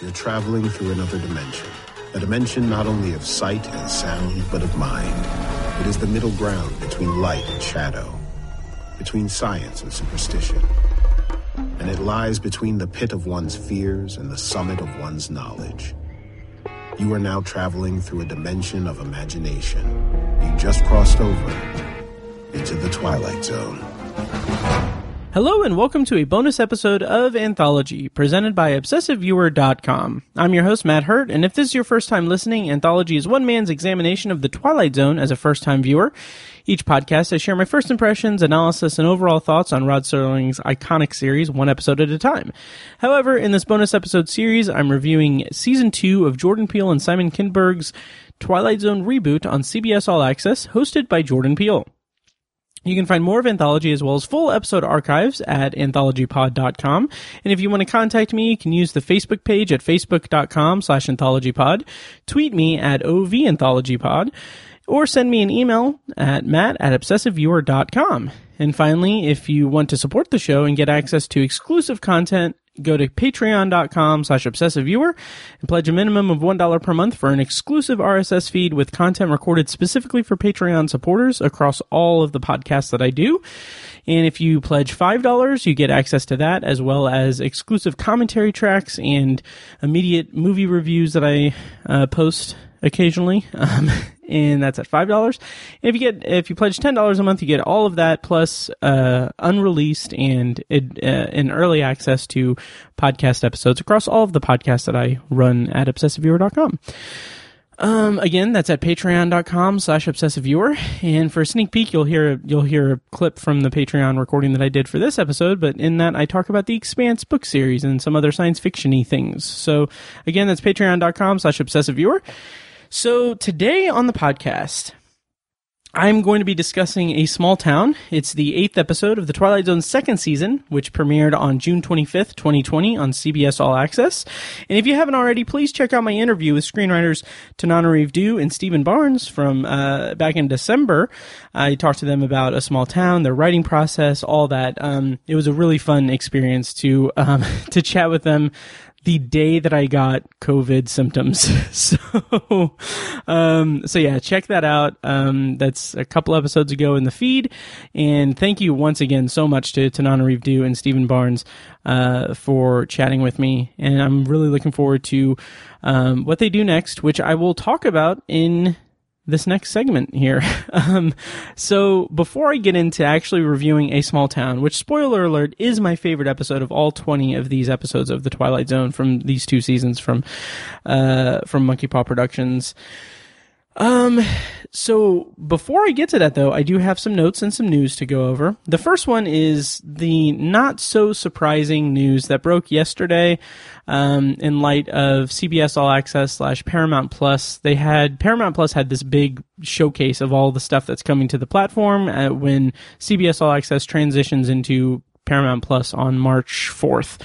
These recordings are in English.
You're traveling through another dimension. A dimension not only of sight and sound, but of mind. It is the middle ground between light and shadow, between science and superstition. And it lies between the pit of one's fears and the summit of one's knowledge. You are now traveling through a dimension of imagination. You just crossed over into the Twilight Zone. Hello and welcome to a bonus episode of Anthology, presented by ObsessiveViewer.com. I'm your host, Matt Hurt, and if this is your first time listening, Anthology is one man's examination of the Twilight Zone as a first time viewer. Each podcast, I share my first impressions, analysis, and overall thoughts on Rod Serling's iconic series, one episode at a time. However, in this bonus episode series, I'm reviewing season two of Jordan Peele and Simon Kinberg's Twilight Zone reboot on CBS All Access, hosted by Jordan Peele. You can find more of Anthology as well as full episode archives at anthologypod.com. And if you want to contact me, you can use the Facebook page at facebook.com slash anthologypod, tweet me at ovanthologypod, or send me an email at matt at obsessiveviewer.com. And finally, if you want to support the show and get access to exclusive content go to patreon.com slash obsessive viewer and pledge a minimum of $1 per month for an exclusive RSS feed with content recorded specifically for Patreon supporters across all of the podcasts that I do. And if you pledge $5, you get access to that as well as exclusive commentary tracks and immediate movie reviews that I uh, post occasionally. Um, and that's at five dollars. If you get if you pledge ten dollars a month, you get all of that plus uh, unreleased and uh, early access to podcast episodes across all of the podcasts that I run at obsessiveviewer.com. Um, again, that's at patreon.com slash obsessiveviewer. And for a sneak peek, you'll hear, you'll hear a clip from the Patreon recording that I did for this episode. But in that, I talk about the Expanse book series and some other science fictiony things. So again, that's patreon.com slash obsessiveviewer. So today on the podcast, I'm going to be discussing A Small Town. It's the eighth episode of the Twilight Zone's second season, which premiered on June 25th, 2020 on CBS All Access. And if you haven't already, please check out my interview with screenwriters Tananarive Due and Stephen Barnes from uh, back in December. I talked to them about A Small Town, their writing process, all that. Um, it was a really fun experience to um, to chat with them the day that I got COVID symptoms. so, um, so yeah, check that out. Um, that's a couple episodes ago in the feed. And thank you once again so much to Tananarive Due and Stephen Barnes, uh, for chatting with me. And I'm really looking forward to, um, what they do next, which I will talk about in this next segment here. um, so before I get into actually reviewing A Small Town, which spoiler alert is my favorite episode of all 20 of these episodes of The Twilight Zone from these two seasons from, uh, from Monkey Paw Productions. Um, so before I get to that though, I do have some notes and some news to go over. The first one is the not so surprising news that broke yesterday, um, in light of CBS All Access slash Paramount Plus. They had, Paramount Plus had this big showcase of all the stuff that's coming to the platform uh, when CBS All Access transitions into Paramount Plus on March 4th.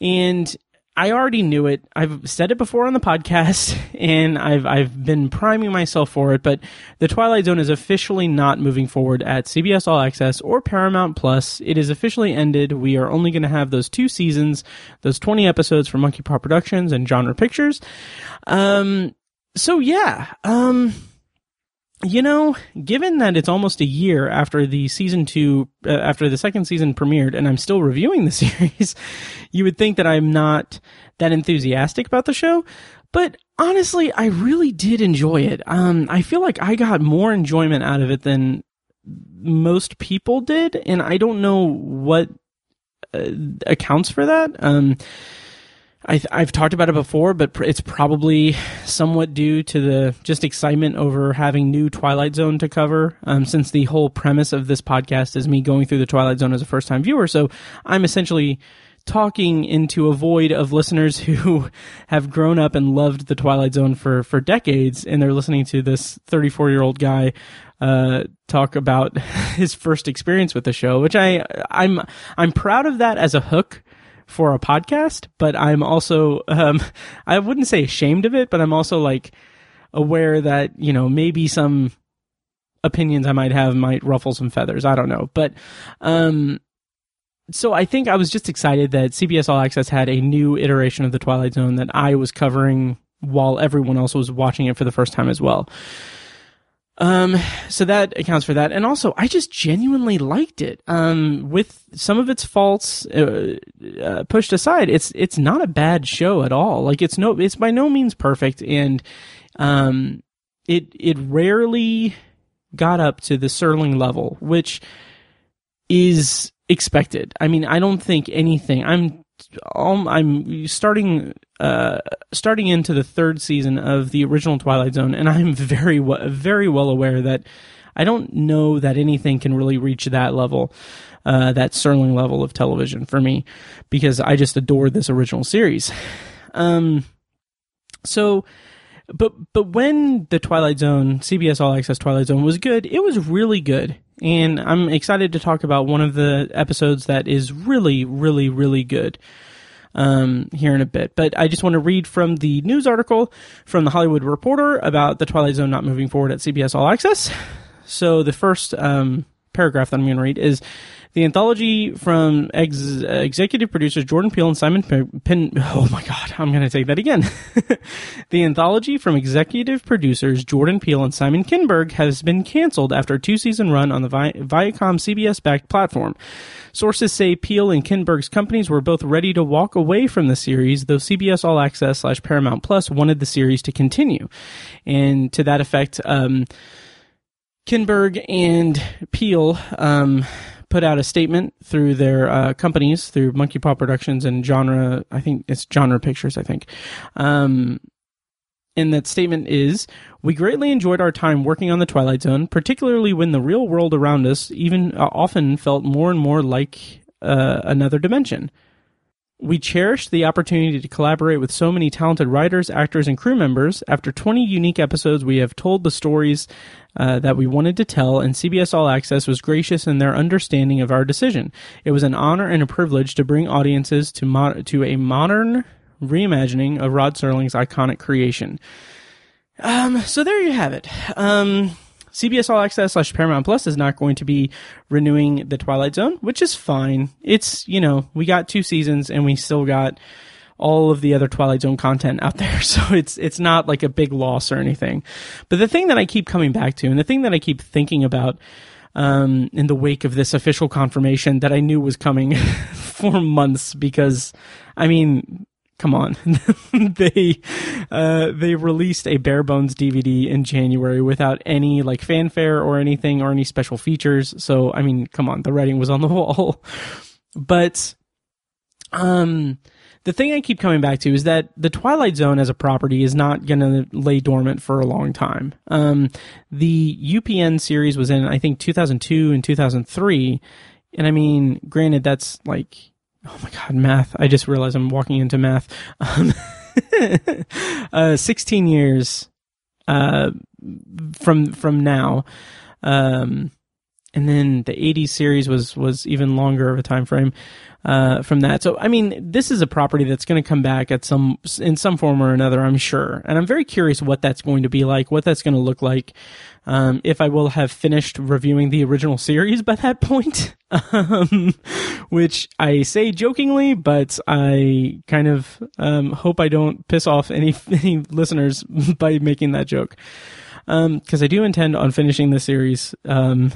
And I already knew it. I've said it before on the podcast, and I've I've been priming myself for it. But the Twilight Zone is officially not moving forward at CBS All Access or Paramount Plus. It is officially ended. We are only going to have those two seasons, those twenty episodes from Monkey Paw Productions and Genre Pictures. Um. So yeah. Um you know, given that it's almost a year after the season two, uh, after the second season premiered, and I'm still reviewing the series, you would think that I'm not that enthusiastic about the show. But honestly, I really did enjoy it. Um, I feel like I got more enjoyment out of it than most people did, and I don't know what uh, accounts for that. Um, I, have talked about it before, but it's probably somewhat due to the just excitement over having new Twilight Zone to cover. Um, since the whole premise of this podcast is me going through the Twilight Zone as a first time viewer, so I'm essentially talking into a void of listeners who have grown up and loved the Twilight Zone for for decades, and they're listening to this 34 year old guy uh, talk about his first experience with the show, which I I'm I'm proud of that as a hook for a podcast, but I'm also, um, I wouldn't say ashamed of it, but I'm also like aware that, you know, maybe some opinions I might have might ruffle some feathers. I don't know. But, um, so I think I was just excited that CBS All Access had a new iteration of the Twilight Zone that I was covering while everyone else was watching it for the first time as well. Um, so that accounts for that. And also, I just genuinely liked it. Um, with some of its faults, uh, uh, pushed aside, it's, it's not a bad show at all. Like, it's no, it's by no means perfect. And, um, it, it rarely got up to the Serling level, which is expected. I mean, I don't think anything, I'm, I'm starting uh, starting into the third season of the original Twilight Zone, and I'm very very well aware that I don't know that anything can really reach that level, uh, that Serling level of television for me, because I just adore this original series. Um, so, but but when the Twilight Zone, CBS All Access Twilight Zone was good, it was really good. And I'm excited to talk about one of the episodes that is really, really, really good um, here in a bit. But I just want to read from the news article from the Hollywood Reporter about the Twilight Zone not moving forward at CBS All Access. So the first um, paragraph that I'm going to read is the anthology from ex- executive producers Jordan Peele and Simon Pin. Oh my God, I'm going to take that again. the anthology from executive producers Jordan Peele and Simon Kinberg has been canceled after a two season run on the Vi- Viacom CBS backed platform. Sources say Peele and Kinberg's companies were both ready to walk away from the series, though CBS All Access slash Paramount Plus wanted the series to continue. And to that effect, um, Kinberg and Peele um, put out a statement through their uh, companies, through Monkey Paw Productions and Genre, I think it's Genre Pictures, I think. Um, and that statement is We greatly enjoyed our time working on The Twilight Zone, particularly when the real world around us even uh, often felt more and more like uh, another dimension. We cherished the opportunity to collaborate with so many talented writers, actors, and crew members. After 20 unique episodes, we have told the stories uh, that we wanted to tell, and CBS All Access was gracious in their understanding of our decision. It was an honor and a privilege to bring audiences to, mo- to a modern reimagining of Rod Serling's iconic creation. Um, so there you have it. Um, CBS All Access slash Paramount Plus is not going to be renewing the Twilight Zone, which is fine. It's, you know, we got two seasons and we still got all of the other Twilight Zone content out there. So it's, it's not like a big loss or anything. But the thing that I keep coming back to and the thing that I keep thinking about, um, in the wake of this official confirmation that I knew was coming for months because, I mean, come on. They uh, they released a bare bones dvd in january without any like fanfare or anything or any special features. So i mean come on. The writing was on the wall. But um the thing i keep coming back to is that the twilight zone as a property is not going to lay dormant for a long time. Um the upn series was in i think 2002 and 2003 and i mean granted that's like oh my god, math. I just realized I'm walking into math. Um, uh, 16 years uh, from from now. Um, and then the 80s series was was even longer of a time frame uh, from that. So I mean, this is a property that's going to come back at some in some form or another, I'm sure. And I'm very curious what that's going to be like, what that's going to look like. Um, if I will have finished reviewing the original series by that point, um, which I say jokingly, but I kind of um, hope I don't piss off any any listeners by making that joke, because um, I do intend on finishing the series um,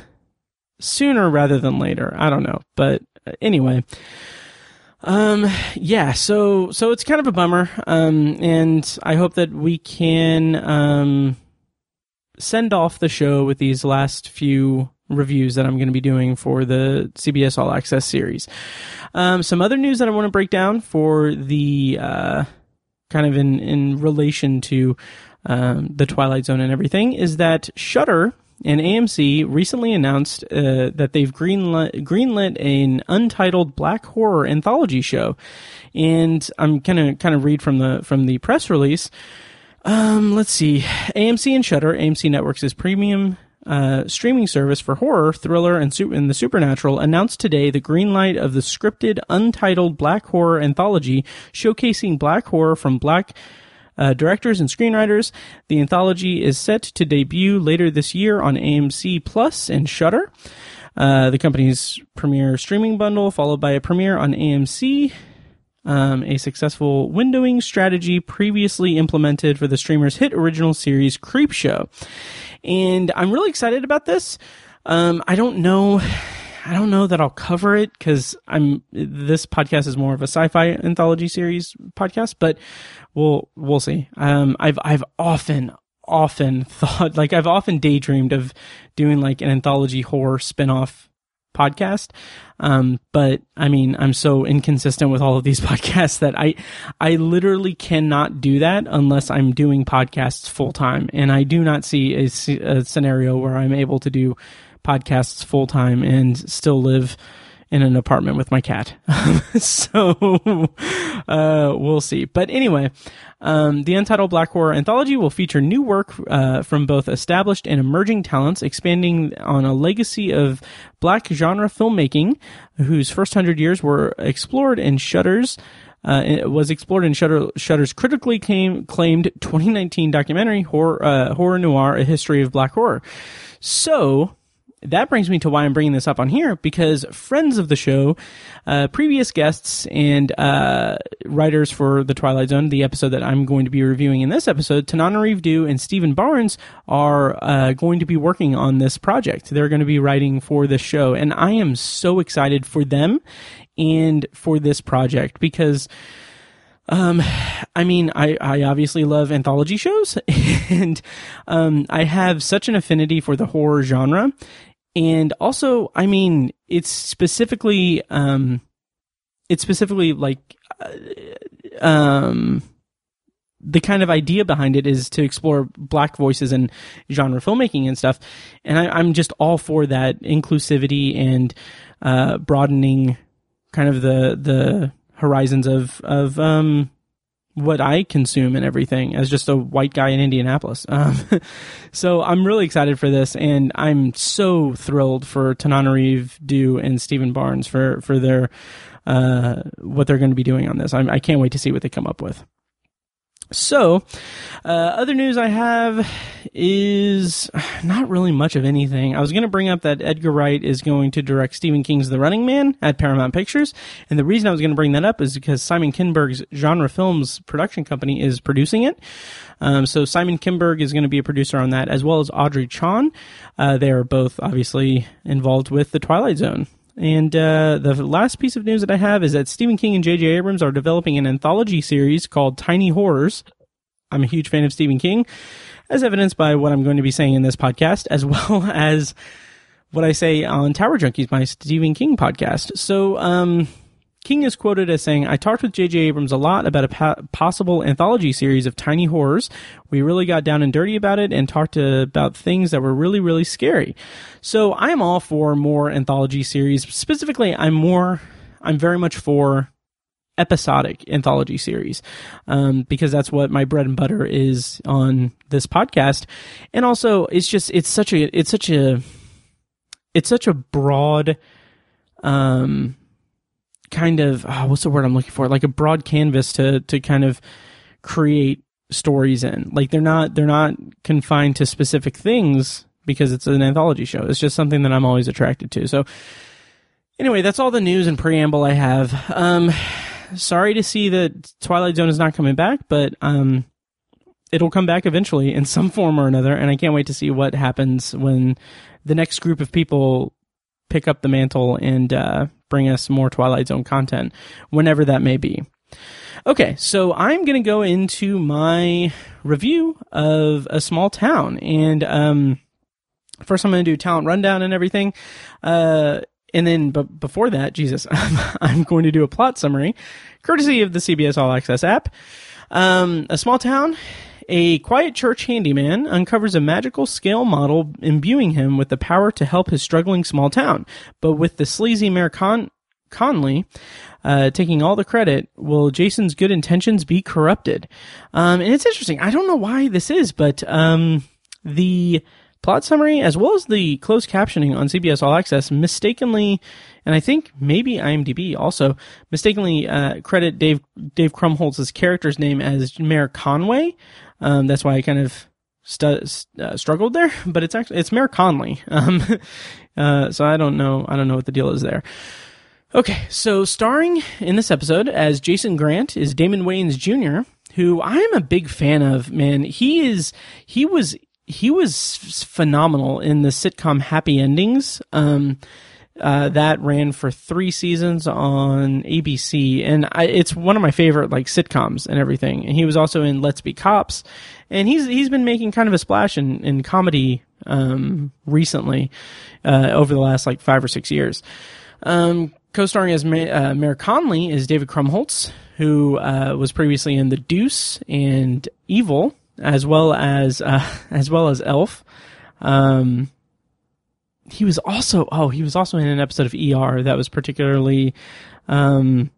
sooner rather than later. I don't know, but anyway. Um, yeah, so, so it's kind of a bummer. Um, and I hope that we can, um, send off the show with these last few reviews that I'm going to be doing for the CBS All Access series. Um, some other news that I want to break down for the, uh, kind of in, in relation to, um, the Twilight Zone and everything is that Shudder and AMC recently announced uh, that they've greenlit, greenlit an untitled black horror anthology show, and I'm gonna kind of read from the from the press release. Um, let's see, AMC and Shudder, AMC Networks' premium uh, streaming service for horror, thriller, and, su- and the supernatural announced today the green light of the scripted, untitled black horror anthology showcasing black horror from black uh, directors and screenwriters. The anthology is set to debut later this year on AMC Plus and Shudder. uh, the company's premiere streaming bundle, followed by a premiere on AMC. Um, a successful windowing strategy previously implemented for the streamer's hit original series Creepshow. And I'm really excited about this. Um, I don't know. I don't know that I'll cover it because I'm this podcast is more of a sci-fi anthology series podcast, but we'll we'll see. Um, I've I've often often thought like I've often daydreamed of doing like an anthology horror spin-off podcast. Um, but I mean, I'm so inconsistent with all of these podcasts that I, I literally cannot do that unless I'm doing podcasts full time. And I do not see a, a scenario where I'm able to do podcasts full time and still live in an apartment with my cat. so uh, we'll see. But anyway, um, the Untitled Black Horror Anthology will feature new work uh, from both established and emerging talents, expanding on a legacy of black genre filmmaking, whose first hundred years were explored in Shudder's. Uh, it was explored in Shutter, Shudder's critically came, claimed 2019 documentary horror, uh, horror noire: A History of Black Horror. So that brings me to why I'm bringing this up on here because friends of the show, uh, previous guests and uh, writers for the Twilight Zone, the episode that I'm going to be reviewing in this episode, Tananarive Due and Stephen Barnes are uh, going to be working on this project. They're going to be writing for the show, and I am so excited for them and for this project because. Um, I mean, I, I obviously love anthology shows and, um, I have such an affinity for the horror genre and also i mean it's specifically um it's specifically like uh, um the kind of idea behind it is to explore black voices and genre filmmaking and stuff. And I, am just all for that inclusivity and uh, broadening kind of the the horizons of of um what I consume and everything as just a white guy in Indianapolis. Um, so I'm really excited for this, and I'm so thrilled for Tananarive Due and Stephen Barnes for for their uh, what they're going to be doing on this. I'm, I can not wait to see what they come up with. So, uh, other news I have is not really much of anything. I was going to bring up that Edgar Wright is going to direct Stephen King's The Running Man at Paramount Pictures. And the reason I was going to bring that up is because Simon Kinberg's Genre Films production company is producing it. Um, so Simon Kinberg is going to be a producer on that, as well as Audrey Chon. Uh, they are both obviously involved with The Twilight Zone. And uh, the last piece of news that I have is that Stephen King and J.J. Abrams are developing an anthology series called Tiny Horrors. I'm a huge fan of Stephen King, as evidenced by what I'm going to be saying in this podcast, as well as what I say on Tower Junkies, my Stephen King podcast. So, um, King is quoted as saying, I talked with J.J. Abrams a lot about a pa- possible anthology series of tiny horrors. We really got down and dirty about it and talked about things that were really, really scary. So I am all for more anthology series. Specifically, I'm more, I'm very much for episodic anthology series um, because that's what my bread and butter is on this podcast and also it's just it's such a it's such a it's such a broad um kind of oh, what's the word I'm looking for? Like a broad canvas to to kind of create stories in. Like they're not they're not confined to specific things because it's an anthology show. It's just something that I'm always attracted to. So anyway, that's all the news and preamble I have. Um sorry to see that Twilight Zone is not coming back, but um it'll come back eventually in some form or another and I can't wait to see what happens when the next group of people pick up the mantle and uh, bring us more Twilight Zone content whenever that may be. Okay, so I'm going to go into my review of a small town. And um, first, I'm going to do talent rundown and everything. Uh, and then, but before that, Jesus, I'm going to do a plot summary, courtesy of the CBS All Access app. Um, a small town a quiet church handyman uncovers a magical scale model imbuing him with the power to help his struggling small town. But with the sleazy Mayor Con- Conley uh, taking all the credit, will Jason's good intentions be corrupted? Um, and it's interesting. I don't know why this is, but um, the plot summary as well as the closed captioning on CBS All Access mistakenly, and I think maybe IMDb also mistakenly uh, credit Dave Dave Krumholtz's character's name as Mayor Conway, um, that's why I kind of stu- uh, struggled there, but it's actually it's Mayor Conley. Um, uh, so I don't know. I don't know what the deal is there. Okay, so starring in this episode as Jason Grant is Damon Wayans Jr., who I'm a big fan of. Man, he is he was he was phenomenal in the sitcom Happy Endings. Um, uh, that ran for three seasons on ABC, and I, it's one of my favorite like sitcoms and everything. And he was also in Let's Be Cops, and he's he's been making kind of a splash in in comedy um, recently uh, over the last like five or six years. Um, co-starring as Ma- uh, Mayor Conley is David Krumholtz, who uh, was previously in The Deuce and Evil, as well as uh, as well as Elf. Um, he was also oh he was also in an episode of ER that was particularly um,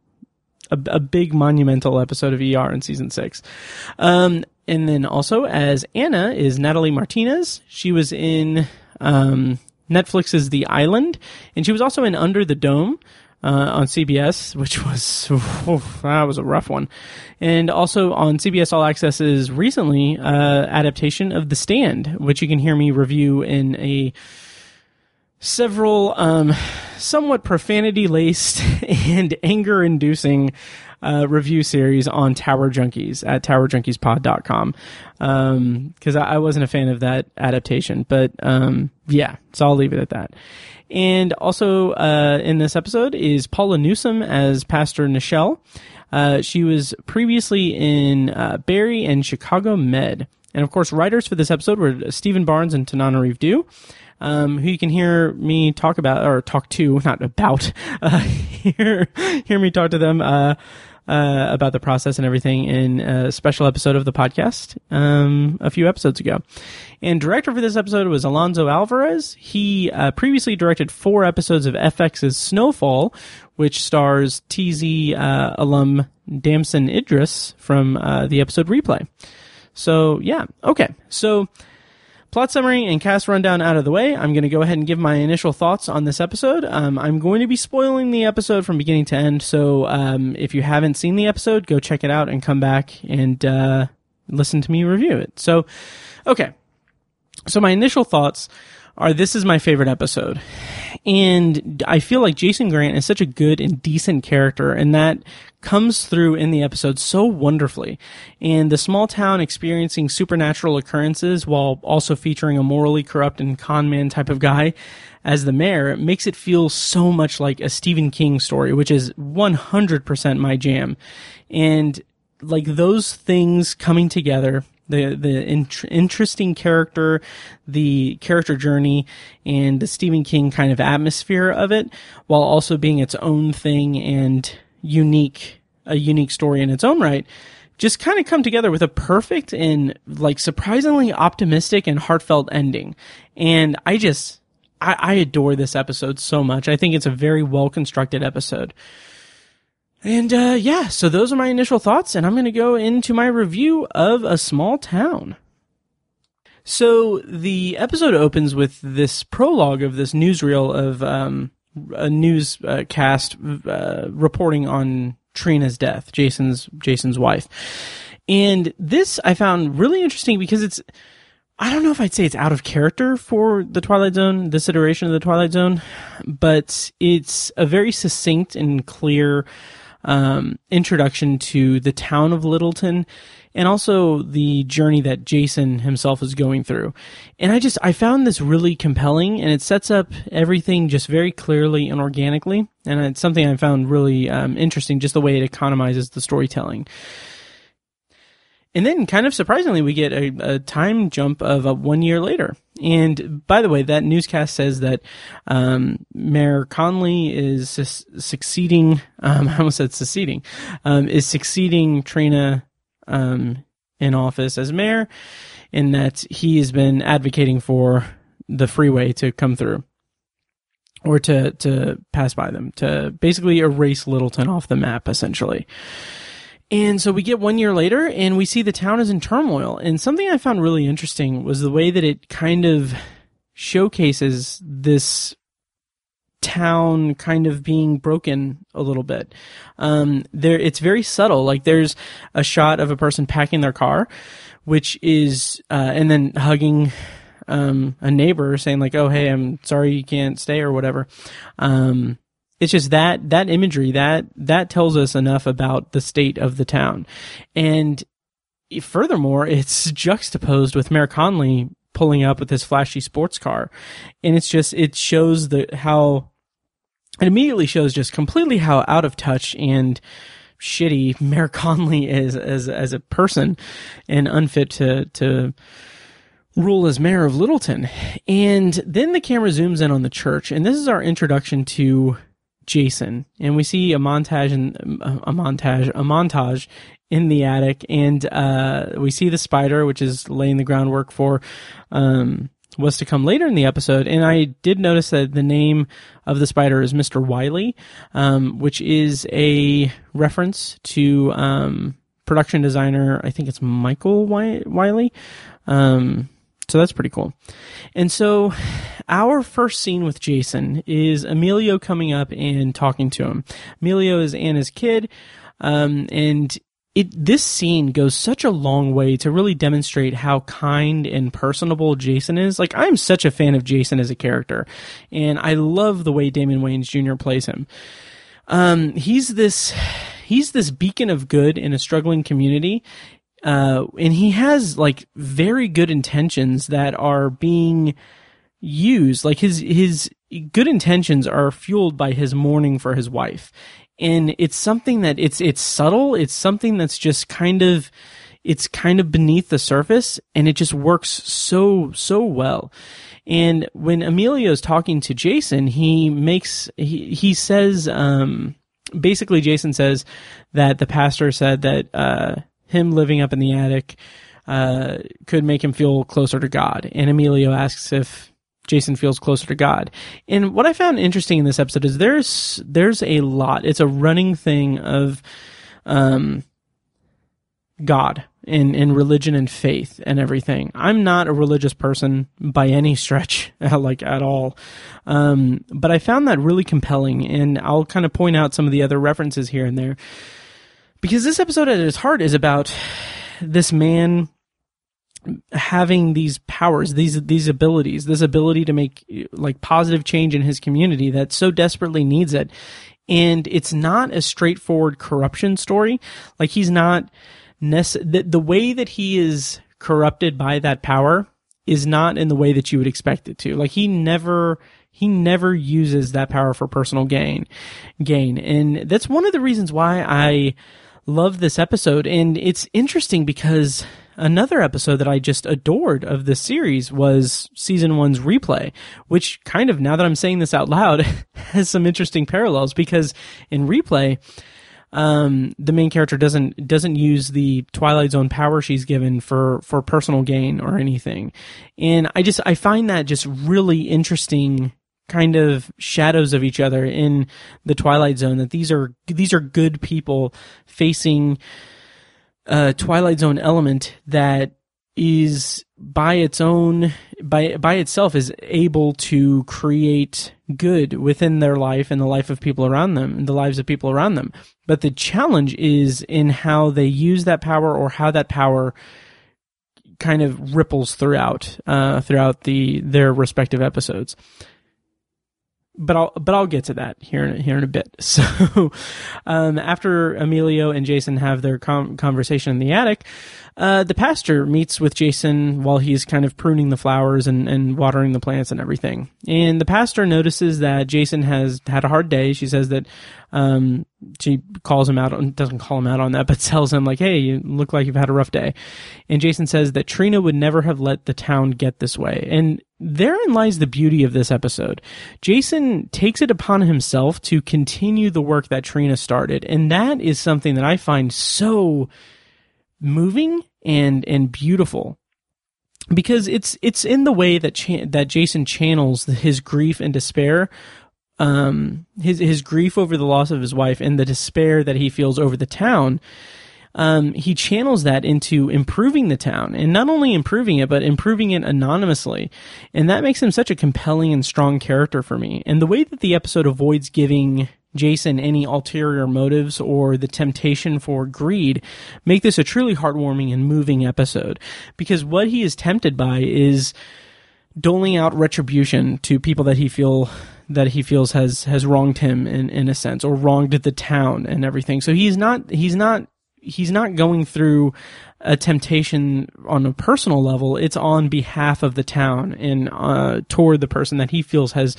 a, a, big monumental episode of ER in season six. Um, and then also as Anna is Natalie Martinez. She was in um, Netflix's The Island, and she was also in Under the Dome. Uh, on CBS, which was that was a rough one, and also on CBS All Access's recently uh, adaptation of The Stand, which you can hear me review in a several um, somewhat profanity laced and anger inducing uh, review series on Tower Junkies at towerjunkiespod.com. Because um, I, I, wasn't a fan of that adaptation. But um, yeah, so I'll leave it at that. And also uh, in this episode is Paula Newsome as Pastor Nichelle. Uh, she was previously in uh, Barry and Chicago Med. And of course, writers for this episode were Stephen Barnes and Tananarive Due um, who you can hear me talk about or talk to, not about, uh, hear hear me talk to them uh, uh, about the process and everything in a special episode of the podcast um, a few episodes ago. And director for this episode was Alonso Alvarez. He uh, previously directed four episodes of FX's Snowfall, which stars TZ uh, alum Damson Idris from uh, the episode Replay. So yeah, okay, so plot summary and cast rundown out of the way, I'm going to go ahead and give my initial thoughts on this episode. Um, I'm going to be spoiling the episode from beginning to end, so um, if you haven't seen the episode, go check it out and come back and uh, listen to me review it. So, okay. So my initial thoughts are this is my favorite episode. And I feel like Jason Grant is such a good and decent character, and that comes through in the episode so wonderfully. And the small town experiencing supernatural occurrences while also featuring a morally corrupt and con man type of guy as the mayor makes it feel so much like a Stephen King story, which is 100% my jam. And like those things coming together the the interesting character, the character journey, and the Stephen King kind of atmosphere of it, while also being its own thing and unique, a unique story in its own right. Just kind of come together with a perfect and like surprisingly optimistic and heartfelt ending. And I just, I, I adore this episode so much. I think it's a very well constructed episode. And uh, yeah, so those are my initial thoughts, and I'm going to go into my review of A Small Town. So the episode opens with this prologue of this newsreel of um, a newscast uh, uh, reporting on Trina's death, Jason's Jason's wife, and this I found really interesting because it's I don't know if I'd say it's out of character for the Twilight Zone, this iteration of the Twilight Zone, but it's a very succinct and clear um, introduction to the town of Littleton and also the journey that Jason himself is going through. And I just, I found this really compelling and it sets up everything just very clearly and organically. And it's something I found really um, interesting, just the way it economizes the storytelling. And then, kind of surprisingly, we get a, a time jump of a one year later. And by the way, that newscast says that um, Mayor Conley is su- succeeding. Um, I almost said succeeding. Um, is succeeding Trina um, in office as mayor, and that he has been advocating for the freeway to come through or to to pass by them to basically erase Littleton off the map, essentially. And so we get one year later and we see the town is in turmoil. And something I found really interesting was the way that it kind of showcases this town kind of being broken a little bit. Um, there, it's very subtle. Like there's a shot of a person packing their car, which is, uh, and then hugging, um, a neighbor saying like, "Oh, hey, I'm sorry you can't stay" or whatever. Um, it's just that that imagery that that tells us enough about the state of the town, and furthermore, it's juxtaposed with Mayor Conley pulling up with his flashy sports car, and it's just it shows the how it immediately shows just completely how out of touch and shitty Mayor Conley is as as a person and unfit to to rule as mayor of Littleton. And then the camera zooms in on the church, and this is our introduction to Jason, and we see a montage and a montage a montage in the attic, and uh, we see the spider, which is laying the groundwork for um, was to come later in the episode. And I did notice that the name of the spider is Mr. Wiley, um, which is a reference to um, production designer. I think it's Michael Wiley. Um, so that's pretty cool. And so our first scene with Jason is Emilio coming up and talking to him. Emilio is Anna's kid. Um, and it, this scene goes such a long way to really demonstrate how kind and personable Jason is. Like, I'm such a fan of Jason as a character, and I love the way Damon Wayans Jr. plays him. Um, he's this, he's this beacon of good in a struggling community, uh, and he has like very good intentions that are being used. Like his his good intentions are fueled by his mourning for his wife, and it's something that it's it's subtle. It's something that's just kind of it's kind of beneath the surface, and it just works so so well. And when Emilio is talking to Jason, he makes he he says um, basically Jason says that the pastor said that uh, him living up in the attic uh, could make him feel closer to God. And Emilio asks if Jason feels closer to God. And what I found interesting in this episode is there's there's a lot. It's a running thing of um, God and, and religion and faith and everything. I'm not a religious person by any stretch, like at all. Um, but I found that really compelling, and I'll kind of point out some of the other references here and there because this episode at its heart is about this man having these powers, these these abilities, this ability to make like positive change in his community that so desperately needs it. And it's not a straightforward corruption story. Like he's not nece- the, the way that he is corrupted by that power is not in the way that you would expect it to. Like he never he never uses that power for personal gain gain. And that's one of the reasons why I love this episode. And it's interesting because another episode that I just adored of this series was season one's replay, which kind of, now that I'm saying this out loud, has some interesting parallels because in replay, um, the main character doesn't doesn't use the Twilight Zone power she's given for for personal gain or anything, and I just I find that just really interesting kind of shadows of each other in the Twilight Zone. That these are these are good people facing a Twilight Zone element that is by its own by by itself is able to create good within their life and the life of people around them and the lives of people around them but the challenge is in how they use that power or how that power kind of ripples throughout uh, throughout the their respective episodes but I'll but I'll get to that here in here in a bit. So, um, after Emilio and Jason have their com- conversation in the attic, uh, the pastor meets with Jason while he's kind of pruning the flowers and, and watering the plants and everything. And the pastor notices that Jason has had a hard day. She says that um, she calls him out on, doesn't call him out on that, but tells him like, "Hey, you look like you've had a rough day." And Jason says that Trina would never have let the town get this way. And therein lies the beauty of this episode. Jason takes it upon himself to continue the work that Trina started, and that is something that I find so moving and and beautiful because it's it's in the way that cha- that Jason channels his grief and despair um his his grief over the loss of his wife and the despair that he feels over the town um, he channels that into improving the town and not only improving it, but improving it anonymously. And that makes him such a compelling and strong character for me. And the way that the episode avoids giving Jason any ulterior motives or the temptation for greed make this a truly heartwarming and moving episode because what he is tempted by is doling out retribution to people that he feel that he feels has has wronged him in in a sense or wronged the town and everything. So he's not he's not he's not going through a temptation on a personal level. It's on behalf of the town and uh, toward the person that he feels has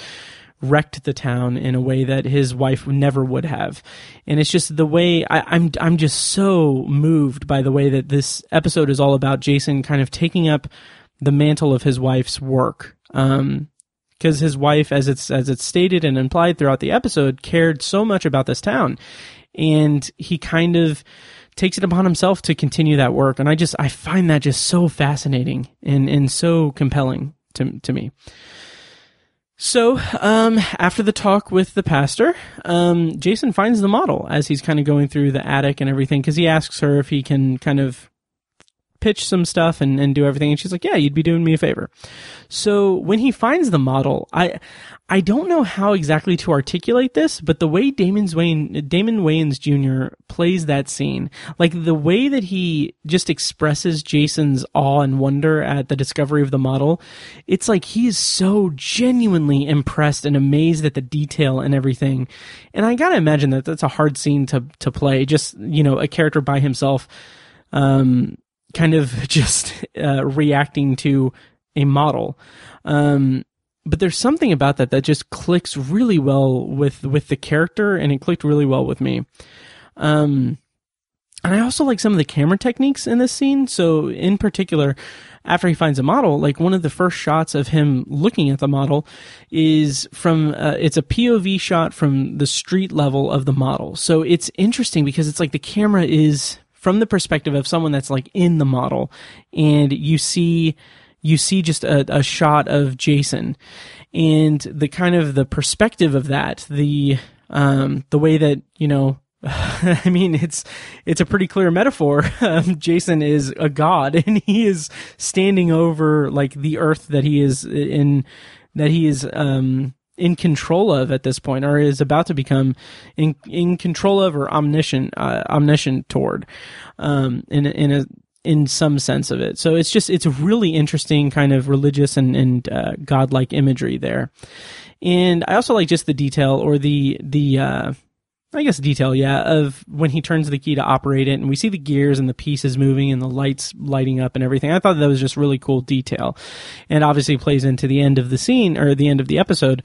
wrecked the town in a way that his wife never would have. And it's just the way I, I'm I'm just so moved by the way that this episode is all about Jason kind of taking up the mantle of his wife's work. Um, because his wife, as it's as it's stated and implied throughout the episode, cared so much about this town, and he kind of takes it upon himself to continue that work. And I just I find that just so fascinating and and so compelling to to me. So, um, after the talk with the pastor, um, Jason finds the model as he's kind of going through the attic and everything because he asks her if he can kind of pitch some stuff and, and do everything. And she's like, yeah, you'd be doing me a favor. So when he finds the model, I, I don't know how exactly to articulate this, but the way Damon's Wayne, Damon Wayans Jr. plays that scene, like the way that he just expresses Jason's awe and wonder at the discovery of the model, it's like he is so genuinely impressed and amazed at the detail and everything. And I gotta imagine that that's a hard scene to, to play. Just, you know, a character by himself, um, kind of just uh, reacting to a model. Um, but there's something about that that just clicks really well with with the character, and it clicked really well with me. Um, and I also like some of the camera techniques in this scene. So, in particular, after he finds a model, like one of the first shots of him looking at the model is from uh, it's a POV shot from the street level of the model. So it's interesting because it's like the camera is from the perspective of someone that's like in the model and you see you see just a, a shot of Jason and the kind of the perspective of that the um the way that you know I mean, it's it's a pretty clear metaphor. Um, Jason is a god, and he is standing over like the earth that he is in, that he is um, in control of at this point, or is about to become in in control of, or omniscient uh, omniscient toward, um, in in a in some sense of it. So it's just it's really interesting kind of religious and and uh, godlike imagery there, and I also like just the detail or the the uh, I guess detail, yeah, of when he turns the key to operate it, and we see the gears and the pieces moving and the lights lighting up and everything. I thought that was just really cool detail, and obviously plays into the end of the scene or the end of the episode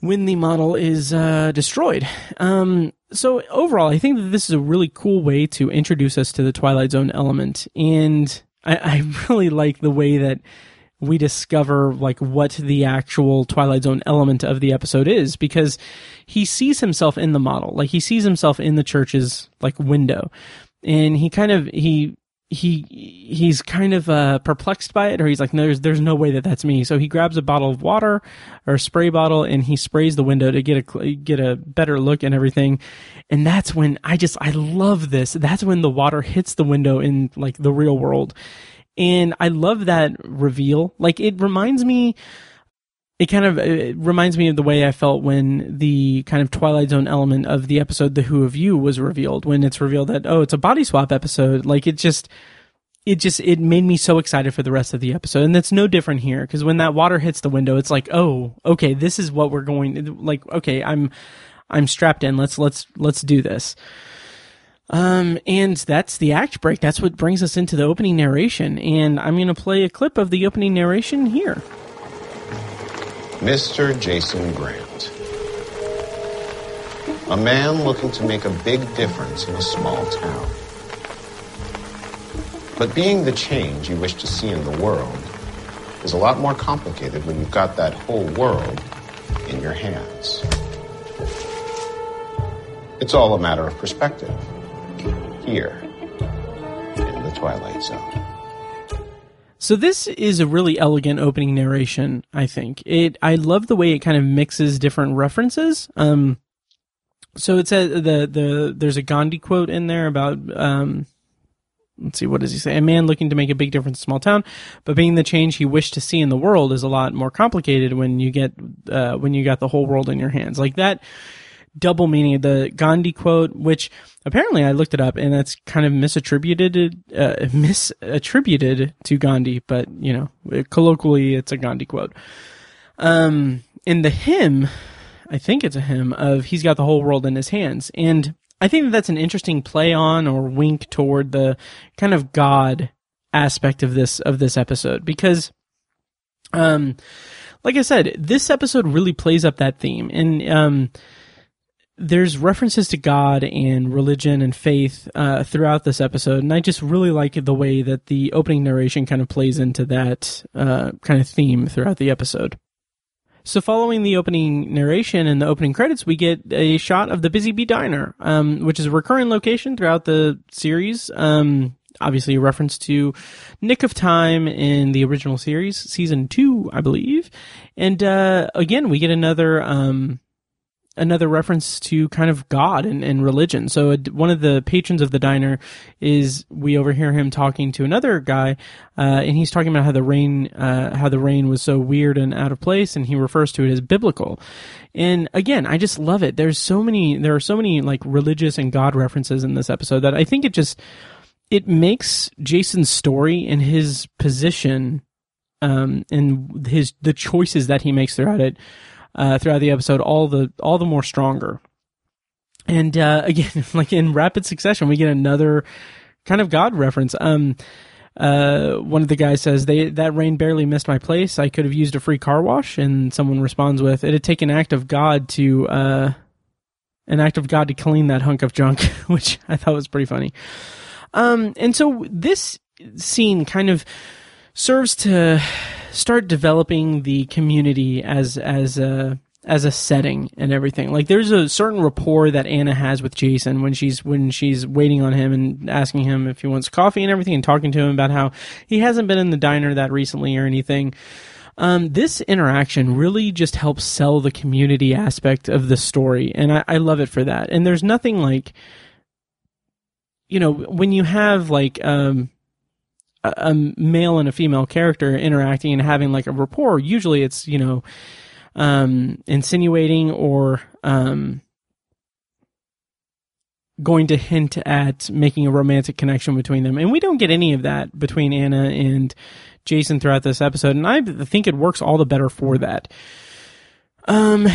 when the model is uh, destroyed. Um, so overall, I think that this is a really cool way to introduce us to the Twilight Zone element, and I, I really like the way that we discover like what the actual Twilight Zone element of the episode is because he sees himself in the model. Like he sees himself in the church's like window. And he kind of he he he's kind of uh, perplexed by it, or he's like, no, there's there's no way that that's me. So he grabs a bottle of water or a spray bottle, and he sprays the window to get a get a better look and everything. And that's when I just I love this. That's when the water hits the window in like the real world, and I love that reveal. Like it reminds me it kind of it reminds me of the way I felt when the kind of Twilight Zone element of the episode The Who of You was revealed when it's revealed that oh it's a body swap episode like it just it just it made me so excited for the rest of the episode and that's no different here because when that water hits the window it's like oh okay this is what we're going like okay I'm I'm strapped in let's let's let's do this um, and that's the act break. That's what brings us into the opening narration. And I'm going to play a clip of the opening narration here. Mr. Jason Grant. A man looking to make a big difference in a small town. But being the change you wish to see in the world is a lot more complicated when you've got that whole world in your hands. It's all a matter of perspective here in the Twilight Zone. So this is a really elegant opening narration, I think. It I love the way it kind of mixes different references. Um so it says the the there's a Gandhi quote in there about um, let's see what does he say? A man looking to make a big difference in a small town, but being the change he wished to see in the world is a lot more complicated when you get uh, when you got the whole world in your hands. Like that double meaning the Gandhi quote, which apparently I looked it up and that's kind of misattributed uh, misattributed to Gandhi, but you know colloquially it's a Gandhi quote. Um, in the hymn, I think it's a hymn of "He's got the whole world in his hands," and I think that that's an interesting play on or wink toward the kind of God aspect of this of this episode because, um, like I said, this episode really plays up that theme and um there's references to God and religion and faith uh, throughout this episode, and I just really like the way that the opening narration kind of plays into that uh, kind of theme throughout the episode. So, following the opening narration and the opening credits, we get a shot of the Busy Bee Diner, um, which is a recurring location throughout the series. Um, obviously, a reference to Nick of Time in the original series, season two, I believe. And uh, again, we get another um, another reference to kind of God and, and religion. So one of the patrons of the diner is we overhear him talking to another guy, uh, and he's talking about how the rain, uh, how the rain was so weird and out of place, and he refers to it as biblical. And again, I just love it. There's so many, there are so many like religious and God references in this episode that I think it just, it makes Jason's story and his position, um, and his, the choices that he makes throughout it, uh, throughout the episode, all the all the more stronger. And uh, again, like in rapid succession, we get another kind of God reference. Um, uh, one of the guys says, "They that rain barely missed my place. I could have used a free car wash." And someone responds with, "It had taken an act of God to uh, an act of God to clean that hunk of junk," which I thought was pretty funny. Um, and so this scene kind of serves to start developing the community as as a as a setting and everything. Like there's a certain rapport that Anna has with Jason when she's when she's waiting on him and asking him if he wants coffee and everything and talking to him about how he hasn't been in the diner that recently or anything. Um, this interaction really just helps sell the community aspect of the story, and I, I love it for that. And there's nothing like, you know, when you have like um, a, male and a female character interacting and having like a rapport, usually it's, you know, um, insinuating or, um, going to hint at making a romantic connection between them. And we don't get any of that between Anna and Jason throughout this episode. And I think it works all the better for that. Um,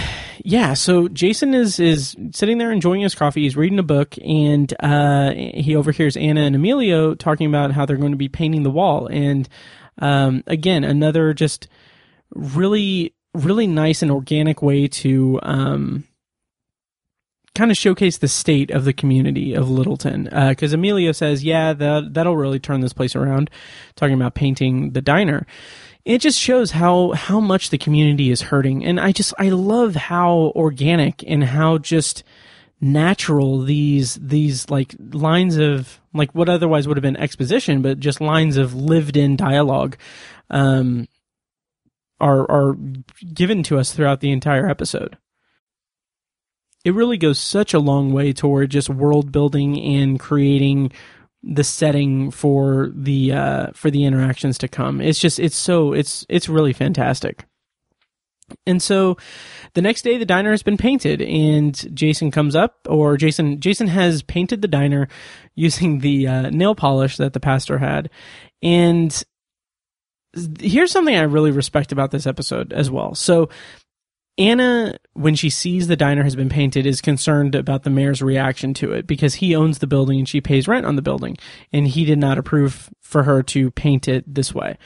yeah. So Jason is is sitting there enjoying his coffee. He's reading a book, and uh, he overhears Anna and Emilio talking about how they're going to be painting the wall. And um, again, another just really really nice and organic way to um kind of showcase the state of the community of Littleton. Because uh, Emilio says, "Yeah, that that'll really turn this place around." Talking about painting the diner it just shows how how much the community is hurting. And i just i love how organic and how just natural these these like lines of like what otherwise would have been exposition but just lines of lived in dialogue um are are given to us throughout the entire episode. It really goes such a long way toward just world building and creating the setting for the uh, for the interactions to come. It's just it's so it's it's really fantastic. And so the next day the diner has been painted and Jason comes up or Jason Jason has painted the diner using the uh, nail polish that the pastor had. And here's something I really respect about this episode as well. So Anna, when she sees the diner has been painted, is concerned about the mayor's reaction to it because he owns the building and she pays rent on the building, and he did not approve for her to paint it this way.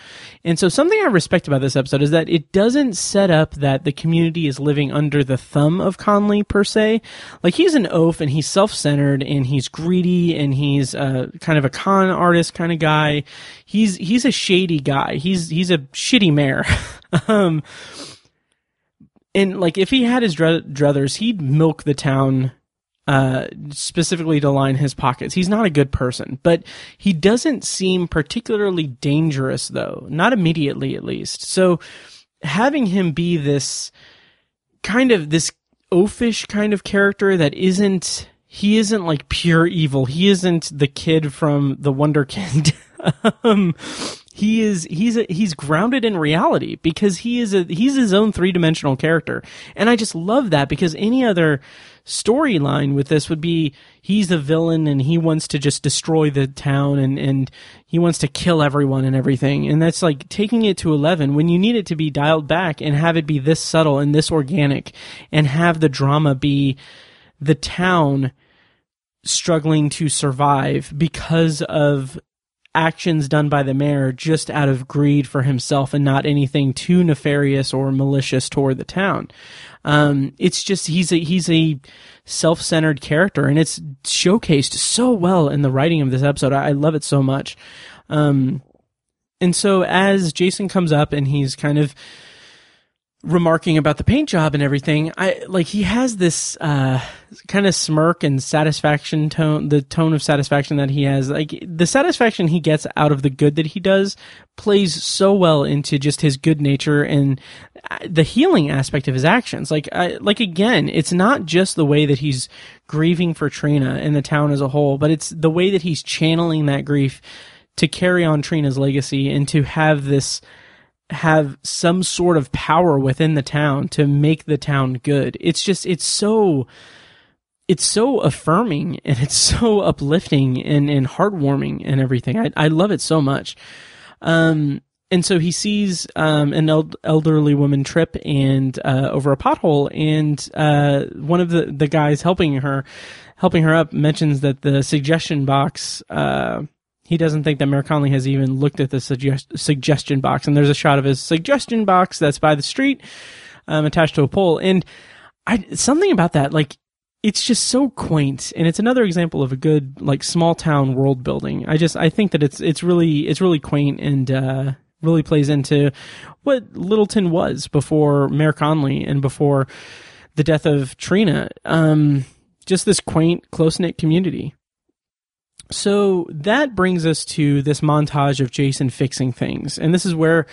And so, something I respect about this episode is that it doesn't set up that the community is living under the thumb of Conley per se. Like he's an oaf and he's self-centered and he's greedy and he's uh, kind of a con artist kind of guy. He's he's a shady guy. He's he's a shitty mayor. um, and like if he had his druthers, he'd milk the town uh, specifically to line his pockets. He's not a good person, but he doesn't seem particularly dangerous, though, not immediately at least. So having him be this kind of this oafish kind of character that isn't he isn't like pure evil. He isn't the kid from the Wunderkind. um, he is he's a, he's grounded in reality because he is a he's his own three dimensional character, and I just love that because any other storyline with this would be he's the villain and he wants to just destroy the town and and he wants to kill everyone and everything, and that's like taking it to eleven when you need it to be dialed back and have it be this subtle and this organic, and have the drama be the town struggling to survive because of actions done by the mayor just out of greed for himself and not anything too nefarious or malicious toward the town. Um, it's just he's a he's a self-centered character, and it's showcased so well in the writing of this episode. I, I love it so much. Um, and so as Jason comes up and he's kind of remarking about the paint job and everything, I like he has this uh, kind of smirk and satisfaction tone, the tone of satisfaction that he has. Like the satisfaction he gets out of the good that he does plays so well into just his good nature and uh, the healing aspect of his actions. Like I, like again, it's not just the way that he's grieving for Trina and the town as a whole, but it's the way that he's channeling that grief to carry on Trina's legacy and to have this have some sort of power within the town to make the town good. It's just it's so it's so affirming and it's so uplifting and, and heartwarming and everything. I, I love it so much. Um, and so he sees um, an el- elderly woman trip and uh, over a pothole, and uh, one of the, the guys helping her helping her up mentions that the suggestion box uh, he doesn't think that Mayor Conley has even looked at the suggest- suggestion box. And there's a shot of his suggestion box that's by the street, um, attached to a pole. And I, something about that, like, it's just so quaint and it's another example of a good like small town world building i just i think that it's it's really it's really quaint and uh really plays into what littleton was before mayor conley and before the death of trina um just this quaint close-knit community so that brings us to this montage of Jason fixing things. And this is where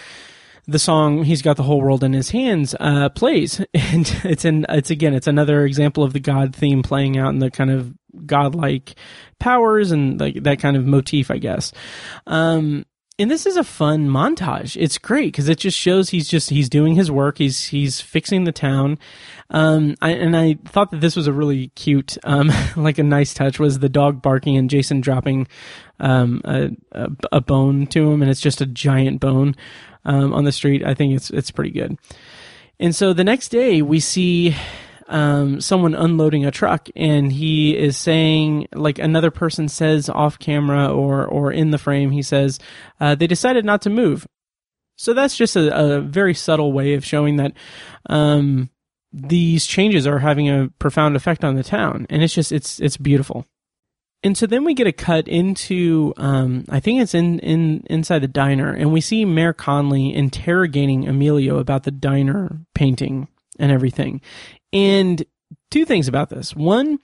the song "He's Got the Whole World in His Hands" uh, plays, and it's in it's again it's another example of the God theme playing out in the kind of godlike powers and like that kind of motif, I guess. Um, and this is a fun montage. It's great because it just shows he's just he's doing his work. He's he's fixing the town. Um, I, and I thought that this was a really cute, um, like a nice touch was the dog barking and Jason dropping um, a, a, a bone to him, and it's just a giant bone um, on the street. I think it's it's pretty good. And so the next day we see um, someone unloading a truck and he is saying like another person says off camera or or in the frame he says uh, they decided not to move. So that's just a, a very subtle way of showing that um, these changes are having a profound effect on the town. And it's just it's it's beautiful. And so then we get a cut into um, I think it's in, in inside the diner, and we see Mayor Conley interrogating Emilio about the diner painting and everything. And two things about this. One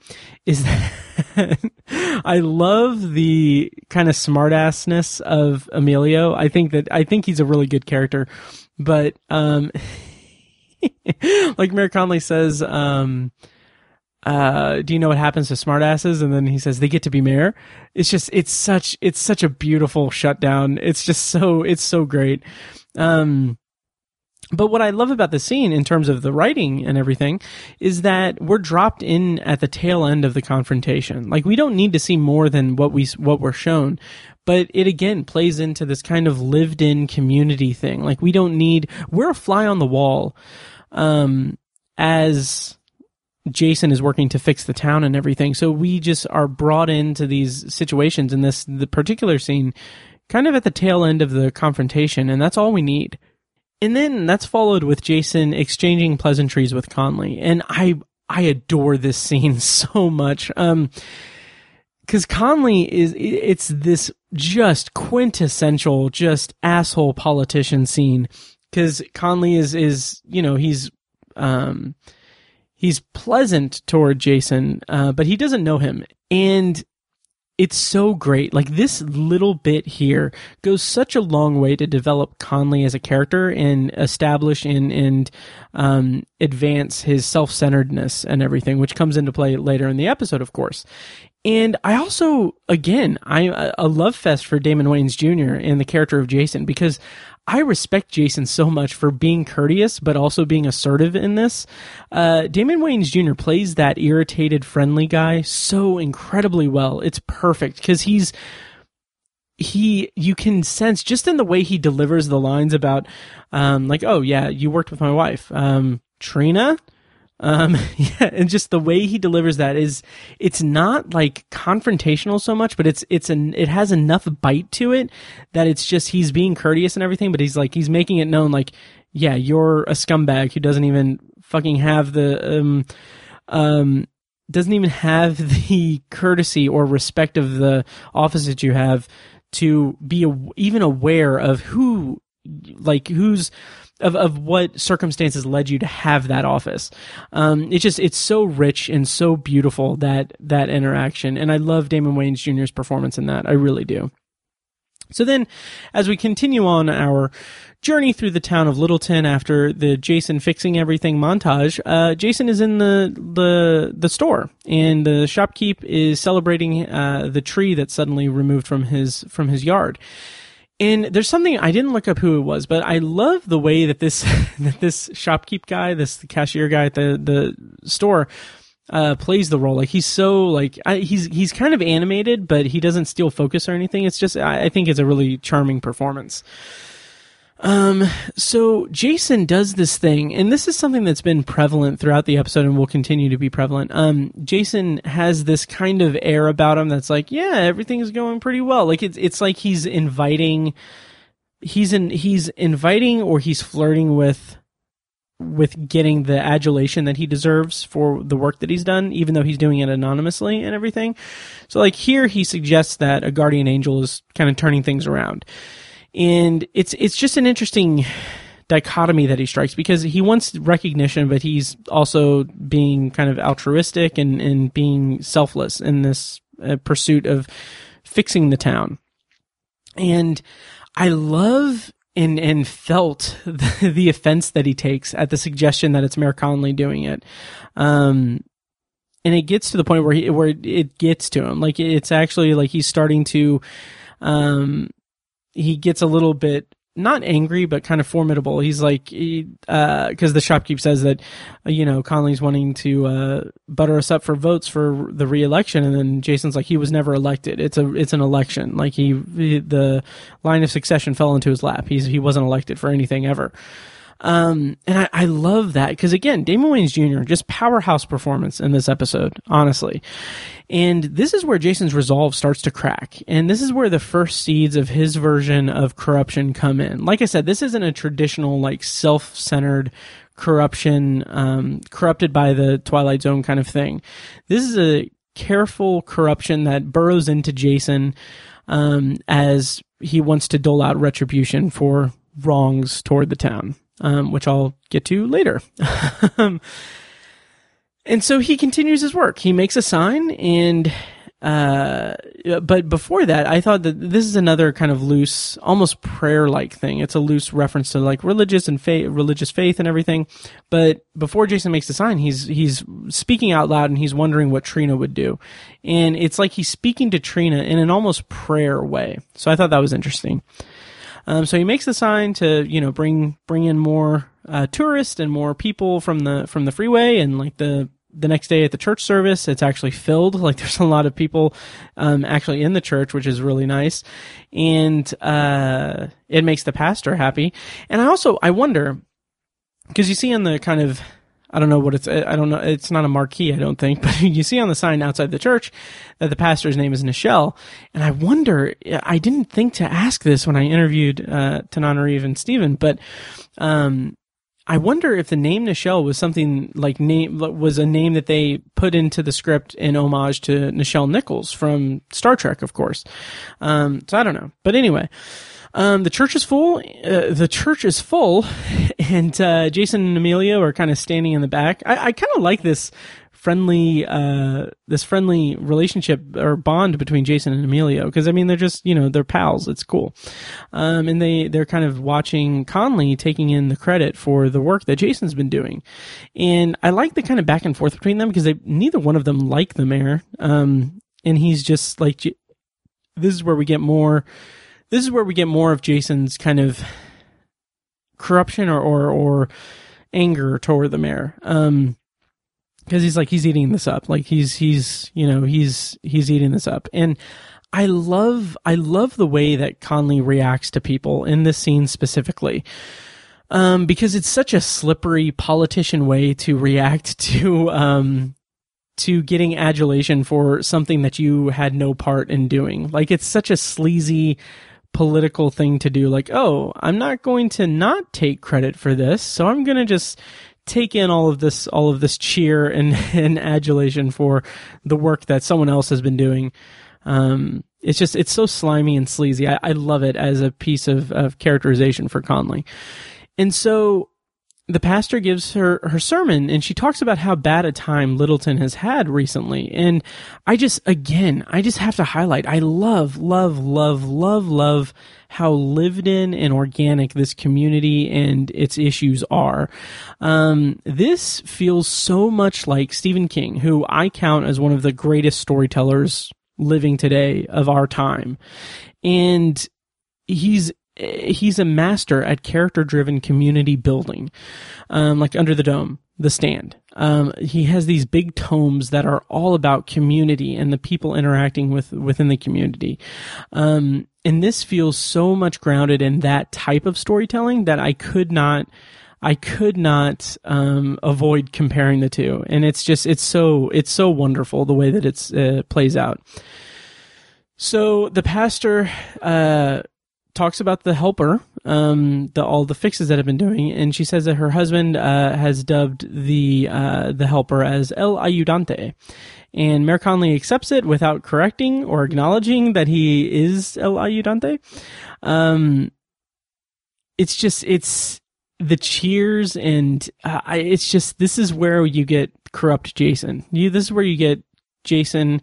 is that I love the kind of smartassness of Emilio. I think that I think he's a really good character, but um, like Mayor Conley says, um, uh, do you know what happens to smartasses? And then he says they get to be mayor. It's just it's such it's such a beautiful shutdown. It's just so it's so great. Um, but what I love about the scene in terms of the writing and everything is that we're dropped in at the tail end of the confrontation. Like we don't need to see more than what we what we're shown, but it again plays into this kind of lived in community thing. Like we don't need we're a fly on the wall um as Jason is working to fix the town and everything. So we just are brought into these situations in this the particular scene kind of at the tail end of the confrontation and that's all we need. And then that's followed with Jason exchanging pleasantries with Conley. And I I adore this scene so much. Um because Conley is it's this just quintessential just asshole politician scene because Conley is is you know he's um he's pleasant toward Jason uh, but he doesn't know him and it's so great. Like this little bit here goes such a long way to develop Conley as a character and establish and and um, advance his self centeredness and everything, which comes into play later in the episode, of course. And I also, again, I'm a love fest for Damon Wayans Jr. and the character of Jason because I respect Jason so much for being courteous, but also being assertive in this. Uh, Damon Wayans Jr. plays that irritated, friendly guy so incredibly well. It's perfect because he's he you can sense just in the way he delivers the lines about um like oh yeah you worked with my wife um trina um, yeah, and just the way he delivers that is, it's not like confrontational so much, but it's, it's an, it has enough bite to it that it's just, he's being courteous and everything, but he's like, he's making it known like, yeah, you're a scumbag who doesn't even fucking have the, um, um, doesn't even have the courtesy or respect of the office that you have to be even aware of who, like, who's, of, of what circumstances led you to have that office. Um, it's just it's so rich and so beautiful that that interaction, and I love Damon Wayans Jr.'s performance in that. I really do. So then, as we continue on our journey through the town of Littleton after the Jason fixing everything montage, uh, Jason is in the the the store, and the shopkeep is celebrating uh, the tree that's suddenly removed from his from his yard. And there's something I didn't look up who it was, but I love the way that this that this shopkeep guy, this cashier guy at the the store, uh, plays the role. Like he's so like I, he's he's kind of animated, but he doesn't steal focus or anything. It's just I, I think it's a really charming performance. Um, so Jason does this thing, and this is something that's been prevalent throughout the episode and will continue to be prevalent. Um, Jason has this kind of air about him that's like, yeah, everything's going pretty well. Like it's, it's like he's inviting, he's in, he's inviting or he's flirting with, with getting the adulation that he deserves for the work that he's done, even though he's doing it anonymously and everything. So like here, he suggests that a guardian angel is kind of turning things around and it's it's just an interesting dichotomy that he strikes because he wants recognition, but he's also being kind of altruistic and, and being selfless in this uh, pursuit of fixing the town. And I love and and felt the, the offense that he takes at the suggestion that it's Mayor Conley doing it. Um, and it gets to the point where he where it gets to him, like it's actually like he's starting to, um, he gets a little bit not angry, but kind of formidable. He's like, he, uh, the shopkeep says that, you know, Conley's wanting to, uh, butter us up for votes for the reelection. And then Jason's like, he was never elected. It's a, it's an election. Like he, he the line of succession fell into his lap. He's, he wasn't elected for anything ever. Um, and I, I love that because again, Damon Wayans Jr. just powerhouse performance in this episode, honestly. And this is where Jason's resolve starts to crack. And this is where the first seeds of his version of corruption come in. Like I said, this isn't a traditional, like, self-centered corruption, um, corrupted by the Twilight Zone kind of thing. This is a careful corruption that burrows into Jason, um, as he wants to dole out retribution for wrongs toward the town um, which I'll get to later. Um, and so he continues his work. He makes a sign, and uh, but before that, I thought that this is another kind of loose, almost prayer-like thing. It's a loose reference to like religious and faith, religious faith and everything. But before Jason makes the sign, he's he's speaking out loud and he's wondering what Trina would do, and it's like he's speaking to Trina in an almost prayer way. So I thought that was interesting. Um, so he makes the sign to you know bring bring in more uh, tourists and more people from the from the freeway and like the the next day at the church service it's actually filled. Like there's a lot of people um, actually in the church which is really nice. And uh, it makes the pastor happy. And i also i wonder because you see in the kind of I don't know what it's. I don't know. It's not a marquee, I don't think. But you see on the sign outside the church that the pastor's name is Nichelle, and I wonder. I didn't think to ask this when I interviewed uh, Tananarive and Steven, but um, I wonder if the name Nichelle was something like name was a name that they put into the script in homage to Nichelle Nichols from Star Trek, of course. Um, so I don't know, but anyway. Um, the church is full. Uh, the church is full, and uh, Jason and Emilio are kind of standing in the back. I, I kind of like this friendly uh this friendly relationship or bond between Jason and Emilio because I mean they're just you know they're pals it's cool um and they they're kind of watching Conley taking in the credit for the work that Jason's been doing and I like the kind of back and forth between them because they neither one of them like the mayor um and he's just like this is where we get more this is where we get more of Jason's kind of corruption or or, or anger toward the mayor. Um because he's like he's eating this up. Like he's he's you know he's he's eating this up. And i love i love the way that conley reacts to people in this scene specifically. Um because it's such a slippery politician way to react to um to getting adulation for something that you had no part in doing. Like it's such a sleazy political thing to do like oh i'm not going to not take credit for this so i'm going to just take in all of this all of this cheer and, and adulation for the work that someone else has been doing. Um, it's just it's so slimy and sleazy. I, I love it as a piece of, of characterization for conley. And so the pastor gives her her sermon and she talks about how bad a time Littleton has had recently. And I just, again, I just have to highlight, I love, love, love, love, love how lived in and organic this community and its issues are. Um, this feels so much like Stephen King, who I count as one of the greatest storytellers living today of our time. And he's he's a master at character driven community building, um, like Under the Dome, The Stand. Um, he has these big tomes that are all about community and the people interacting with within the community. Um, and this feels so much grounded in that type of storytelling that I could not. I could not um, avoid comparing the two, and it's just it's so it's so wonderful the way that it's uh, plays out. So the pastor uh, talks about the helper, um, the all the fixes that have been doing, and she says that her husband uh, has dubbed the uh, the helper as El Ayudante, and Mayor Conley accepts it without correcting or acknowledging that he is El Ayudante. Um, it's just it's the cheers and uh, it's just this is where you get corrupt Jason. You this is where you get Jason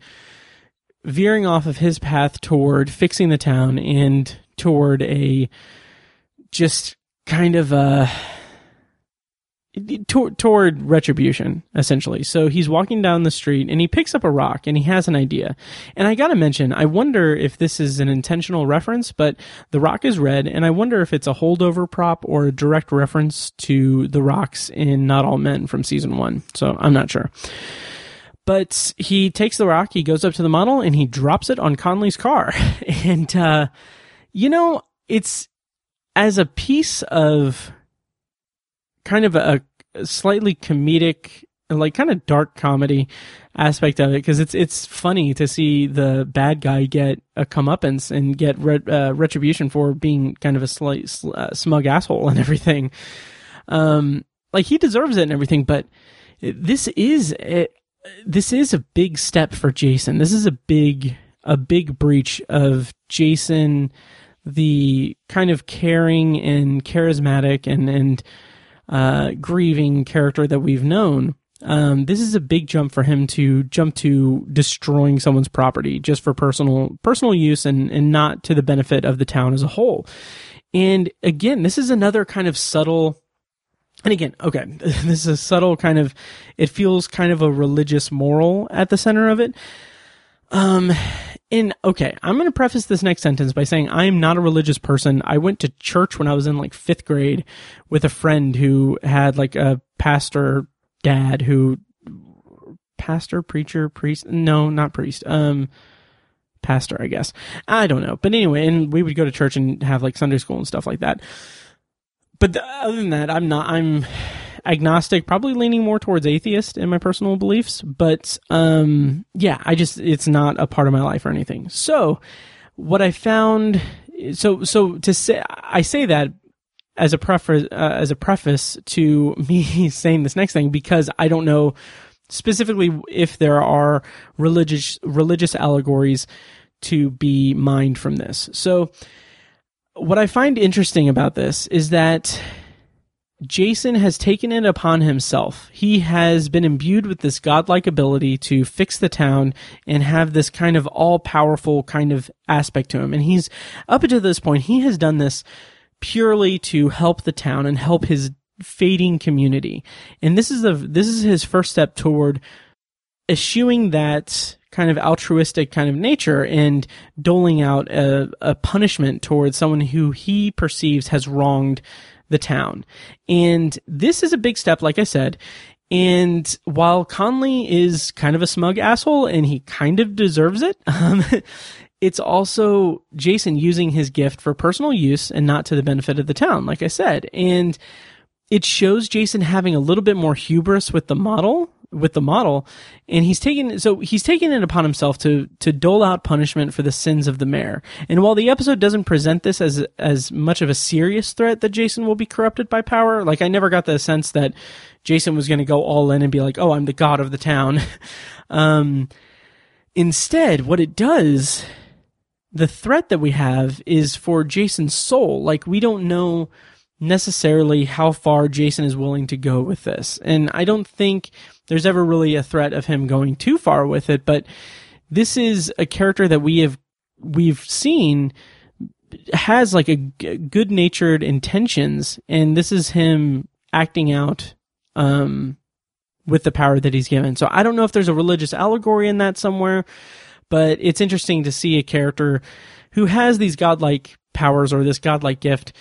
veering off of his path toward fixing the town and toward a just kind of a toward, toward retribution essentially. So he's walking down the street and he picks up a rock and he has an idea. And i gotta mention i wonder if this is an intentional reference but the rock is red and i wonder if it's a holdover prop or a direct reference to the rocks in not all men from season one. So i'm not sure. But he takes the rock he goes up to the model and he drops it on conley's car. And uh you know, it's as a piece of kind of a, a slightly comedic, like kind of dark comedy aspect of it, because it's it's funny to see the bad guy get a comeuppance and get re- uh, retribution for being kind of a slight uh, smug asshole and everything. Um, like he deserves it and everything, but this is a, this is a big step for Jason. This is a big a big breach of Jason the kind of caring and charismatic and and uh, grieving character that we've known. Um, this is a big jump for him to jump to destroying someone's property just for personal personal use and and not to the benefit of the town as a whole. And again, this is another kind of subtle. And again, okay, this is a subtle kind of. It feels kind of a religious moral at the center of it. Um, in okay, I'm going to preface this next sentence by saying I am not a religious person. I went to church when I was in like fifth grade with a friend who had like a pastor dad who pastor, preacher, priest. No, not priest. Um, pastor, I guess. I don't know. But anyway, and we would go to church and have like Sunday school and stuff like that. But the, other than that, I'm not, I'm agnostic, probably leaning more towards atheist in my personal beliefs. But um, yeah, I just it's not a part of my life or anything. So what I found, so so to say, I say that as a preface uh, as a preface to me saying this next thing because I don't know specifically if there are religious religious allegories to be mined from this. So what I find interesting about this is that Jason has taken it upon himself. He has been imbued with this godlike ability to fix the town and have this kind of all powerful kind of aspect to him. And he's, up until this point, he has done this purely to help the town and help his fading community. And this is the, this is his first step toward eschewing that kind of altruistic kind of nature and doling out a, a punishment towards someone who he perceives has wronged the town. And this is a big step, like I said. And while Conley is kind of a smug asshole and he kind of deserves it, um, it's also Jason using his gift for personal use and not to the benefit of the town, like I said. And it shows Jason having a little bit more hubris with the model with the model, and he's taken so he's taken it upon himself to to dole out punishment for the sins of the mayor. And while the episode doesn't present this as as much of a serious threat that Jason will be corrupted by power, like I never got the sense that Jason was going to go all in and be like, "Oh, I'm the god of the town." um, instead, what it does, the threat that we have is for Jason's soul. Like we don't know necessarily how far Jason is willing to go with this. And I don't think there's ever really a threat of him going too far with it, but this is a character that we have we've seen has like a g- good-natured intentions and this is him acting out um with the power that he's given. So I don't know if there's a religious allegory in that somewhere, but it's interesting to see a character who has these godlike powers or this godlike gift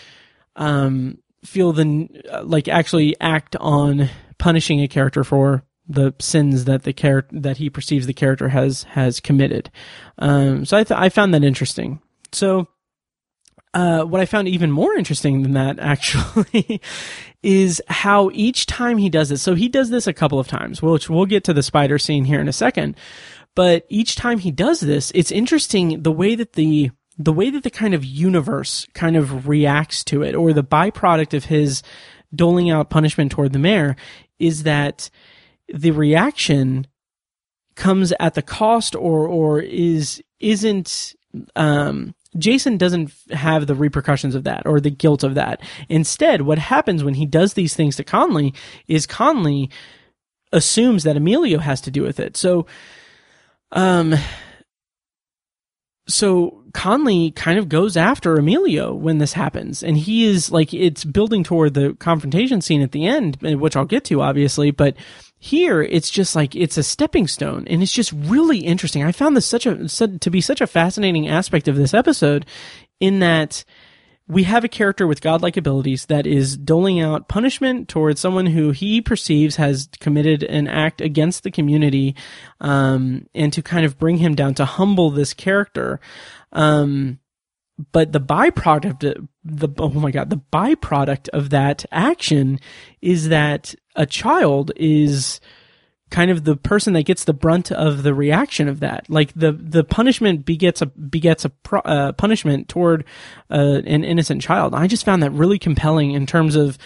um feel the like actually act on punishing a character for the sins that the character that he perceives the character has has committed. Um, so I th- I found that interesting. So uh, what I found even more interesting than that actually is how each time he does this. So he does this a couple of times, which we'll get to the spider scene here in a second. But each time he does this, it's interesting the way that the the way that the kind of universe kind of reacts to it, or the byproduct of his doling out punishment toward the mayor, is that the reaction comes at the cost or or is isn't um Jason doesn't have the repercussions of that or the guilt of that. Instead, what happens when he does these things to Conley is Conley assumes that Emilio has to do with it. So, um, so Conley kind of goes after Emilio when this happens, and he is like it's building toward the confrontation scene at the end, which I'll get to obviously, but here it's just like it's a stepping stone and it's just really interesting. I found this such a to be such a fascinating aspect of this episode in that we have a character with godlike abilities that is doling out punishment towards someone who he perceives has committed an act against the community um, and to kind of bring him down to humble this character. Um, but the byproduct the oh my god the byproduct of that action is that a child is kind of the person that gets the brunt of the reaction of that. Like the the punishment begets a begets a pro, uh, punishment toward uh, an innocent child. I just found that really compelling in terms of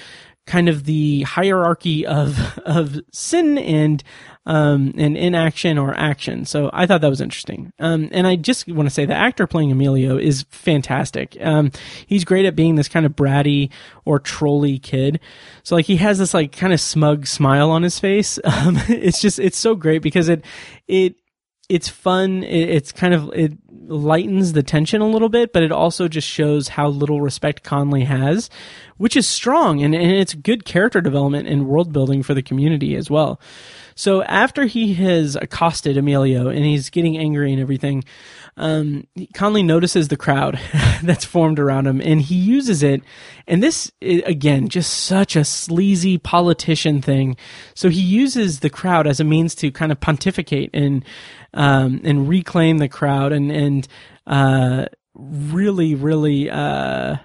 kind of the hierarchy of of sin and um, and inaction or action. So I thought that was interesting. Um, and I just want to say the actor playing Emilio is fantastic. Um, he's great at being this kind of bratty or trolly kid. So like he has this like kind of smug smile on his face. Um, it's just, it's so great because it, it, it's fun. It, it's kind of, it lightens the tension a little bit, but it also just shows how little respect Conley has, which is strong and, and it's good character development and world building for the community as well. So after he has accosted Emilio and he's getting angry and everything, um, Conley notices the crowd that's formed around him and he uses it. And this, again, just such a sleazy politician thing. So he uses the crowd as a means to kind of pontificate and, um, and reclaim the crowd and, and, uh, really, really, uh,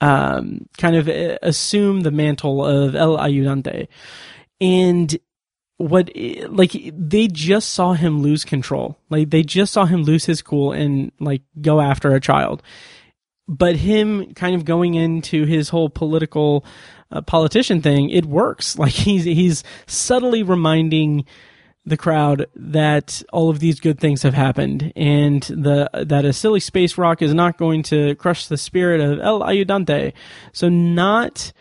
um, kind of uh, assume the mantle of El Ayudante. And what like they just saw him lose control. Like they just saw him lose his cool and like go after a child. But him kind of going into his whole political uh, politician thing it works. Like he's he's subtly reminding the crowd that all of these good things have happened and the that a silly space rock is not going to crush the spirit of El Ayudante so not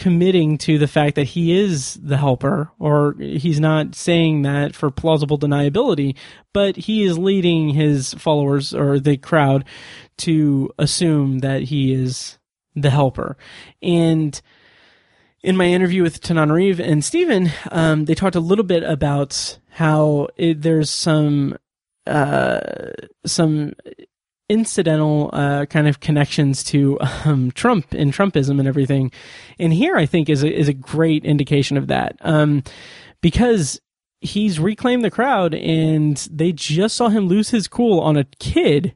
committing to the fact that he is the helper, or he's not saying that for plausible deniability, but he is leading his followers or the crowd to assume that he is the helper. And in my interview with Tananarive and Steven, um, they talked a little bit about how it, there's some uh, some incidental uh, kind of connections to um, Trump and Trumpism and everything. And here, I think, is a, is a great indication of that um, because he's reclaimed the crowd and they just saw him lose his cool on a kid,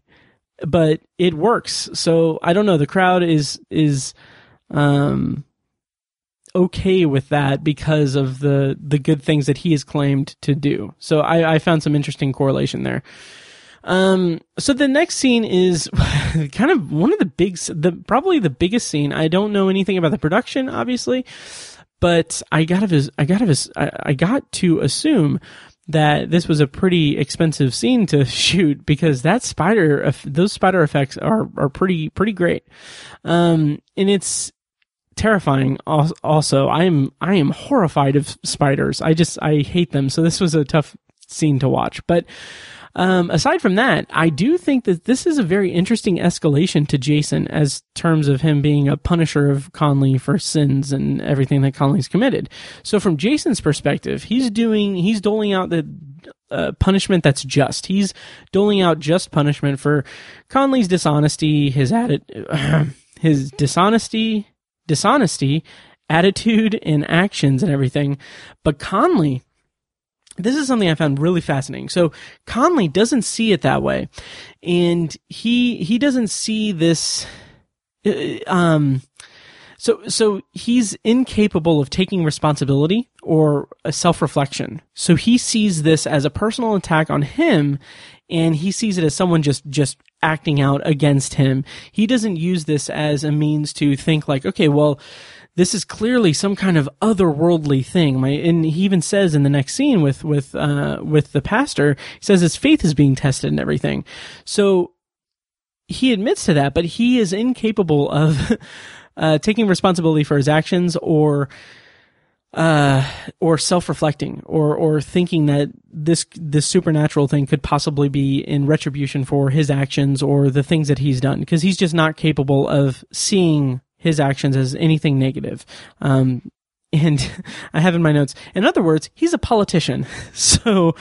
but it works. So I don't know. The crowd is is um, okay with that because of the the good things that he has claimed to do. So I, I found some interesting correlation there. Um, so the next scene is kind of one of the big, the probably the biggest scene. I don't know anything about the production, obviously, but I got to, I got to, I got to assume that this was a pretty expensive scene to shoot because that spider, those spider effects are are pretty pretty great. Um, and it's terrifying. Also, I am I am horrified of spiders. I just I hate them. So this was a tough scene to watch, but. Um, aside from that, I do think that this is a very interesting escalation to Jason as terms of him being a punisher of Conley for sins and everything that Conley's committed. So from Jason's perspective, he's doing, he's doling out the uh, punishment that's just. He's doling out just punishment for Conley's dishonesty, his atti- his dishonesty, dishonesty, attitude and actions and everything. But Conley, this is something I found really fascinating. So Conley doesn't see it that way, and he he doesn't see this. Uh, um, so so he's incapable of taking responsibility or a self reflection. So he sees this as a personal attack on him, and he sees it as someone just just acting out against him. He doesn't use this as a means to think like, okay, well this is clearly some kind of otherworldly thing. My, and he even says in the next scene with with uh, with the pastor, he says his faith is being tested and everything. So he admits to that, but he is incapable of uh, taking responsibility for his actions or uh, or self-reflecting or or thinking that this this supernatural thing could possibly be in retribution for his actions or the things that he's done because he's just not capable of seeing his actions as anything negative. Um, and I have in my notes, in other words, he's a politician. So,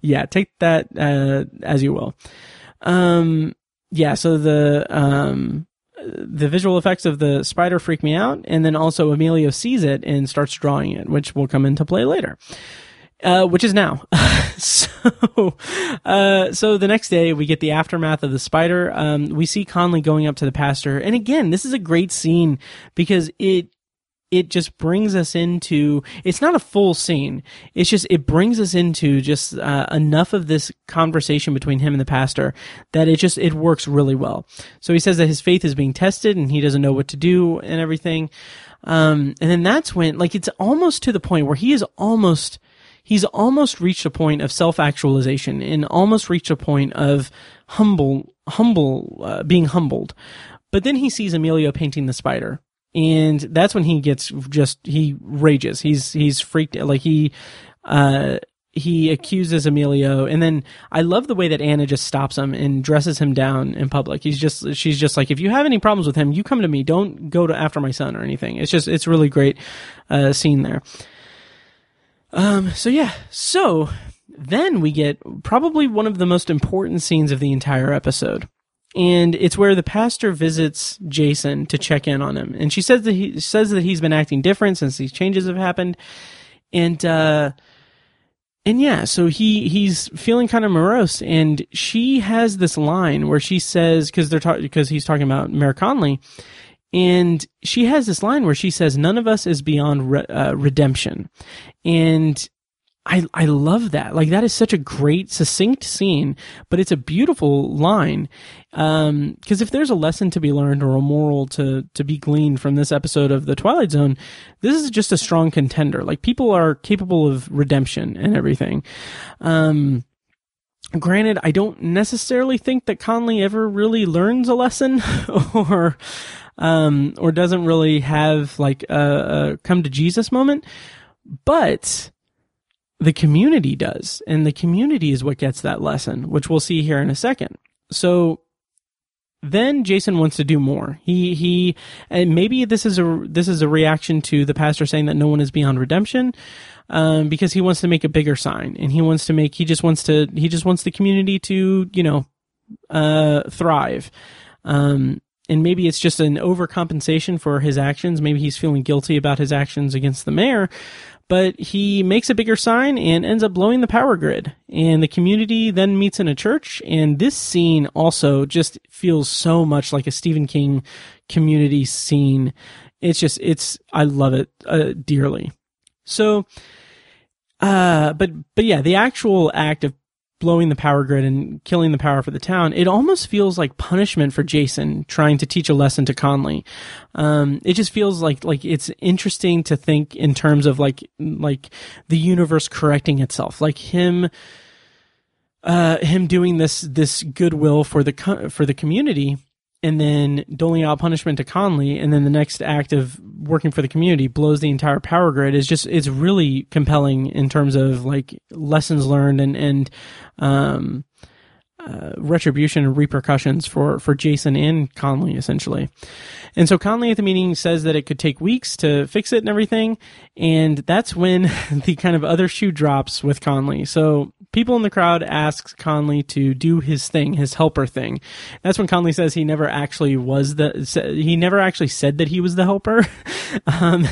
yeah, take that uh, as you will. Um, yeah, so the um, the visual effects of the spider freak me out, and then also Emilio sees it and starts drawing it, which will come into play later. Uh, which is now. so, uh, so the next day we get the aftermath of the spider. Um, we see Conley going up to the pastor, and again, this is a great scene because it it just brings us into it's not a full scene it's just it brings us into just uh, enough of this conversation between him and the pastor that it just it works really well so he says that his faith is being tested and he doesn't know what to do and everything um, and then that's when like it's almost to the point where he is almost he's almost reached a point of self-actualization and almost reached a point of humble, humble, uh, being humbled. But then he sees Emilio painting the spider. And that's when he gets just, he rages. He's, he's freaked, out. like he, uh, he accuses Emilio, and then I love the way that Anna just stops him and dresses him down in public. He's just, she's just like, if you have any problems with him, you come to me. Don't go to after my son or anything. It's just, it's really great uh, scene there. Um, so yeah, so then we get probably one of the most important scenes of the entire episode. And it's where the pastor visits Jason to check in on him. And she says that he says that he's been acting different since these changes have happened. And uh and yeah, so he he's feeling kind of morose and she has this line where she says cuz they're talking because he's talking about Mayor Conley and she has this line where she says, "None of us is beyond re- uh, redemption," and I I love that. Like that is such a great, succinct scene, but it's a beautiful line. Because um, if there's a lesson to be learned or a moral to to be gleaned from this episode of the Twilight Zone, this is just a strong contender. Like people are capable of redemption and everything. Um, granted, I don't necessarily think that Conley ever really learns a lesson or, um, or doesn't really have like a, a come to Jesus moment, but the community does. And the community is what gets that lesson, which we'll see here in a second. So then Jason wants to do more. He he and maybe this is a this is a reaction to the pastor saying that no one is beyond redemption. Um, because he wants to make a bigger sign and he wants to make he just wants to he just wants the community to you know uh thrive um and maybe it's just an overcompensation for his actions maybe he's feeling guilty about his actions against the mayor but he makes a bigger sign and ends up blowing the power grid. And the community then meets in a church. And this scene also just feels so much like a Stephen King community scene. It's just, it's, I love it uh, dearly. So, uh, but, but yeah, the actual act of blowing the power grid and killing the power for the town, it almost feels like punishment for Jason trying to teach a lesson to Conley. Um, it just feels like like it's interesting to think in terms of like like the universe correcting itself, like him. Uh, him doing this this goodwill for the for the community, and then doling out punishment to Conley, and then the next act of working for the community blows the entire power grid is just it's really compelling in terms of like lessons learned and and um, uh, retribution and repercussions for for Jason and Conley essentially. And so Conley at the meeting says that it could take weeks to fix it and everything, and that's when the kind of other shoe drops with Conley. So people in the crowd ask Conley to do his thing, his helper thing. That's when Conley says he never actually was the he never actually said that he was the helper. um,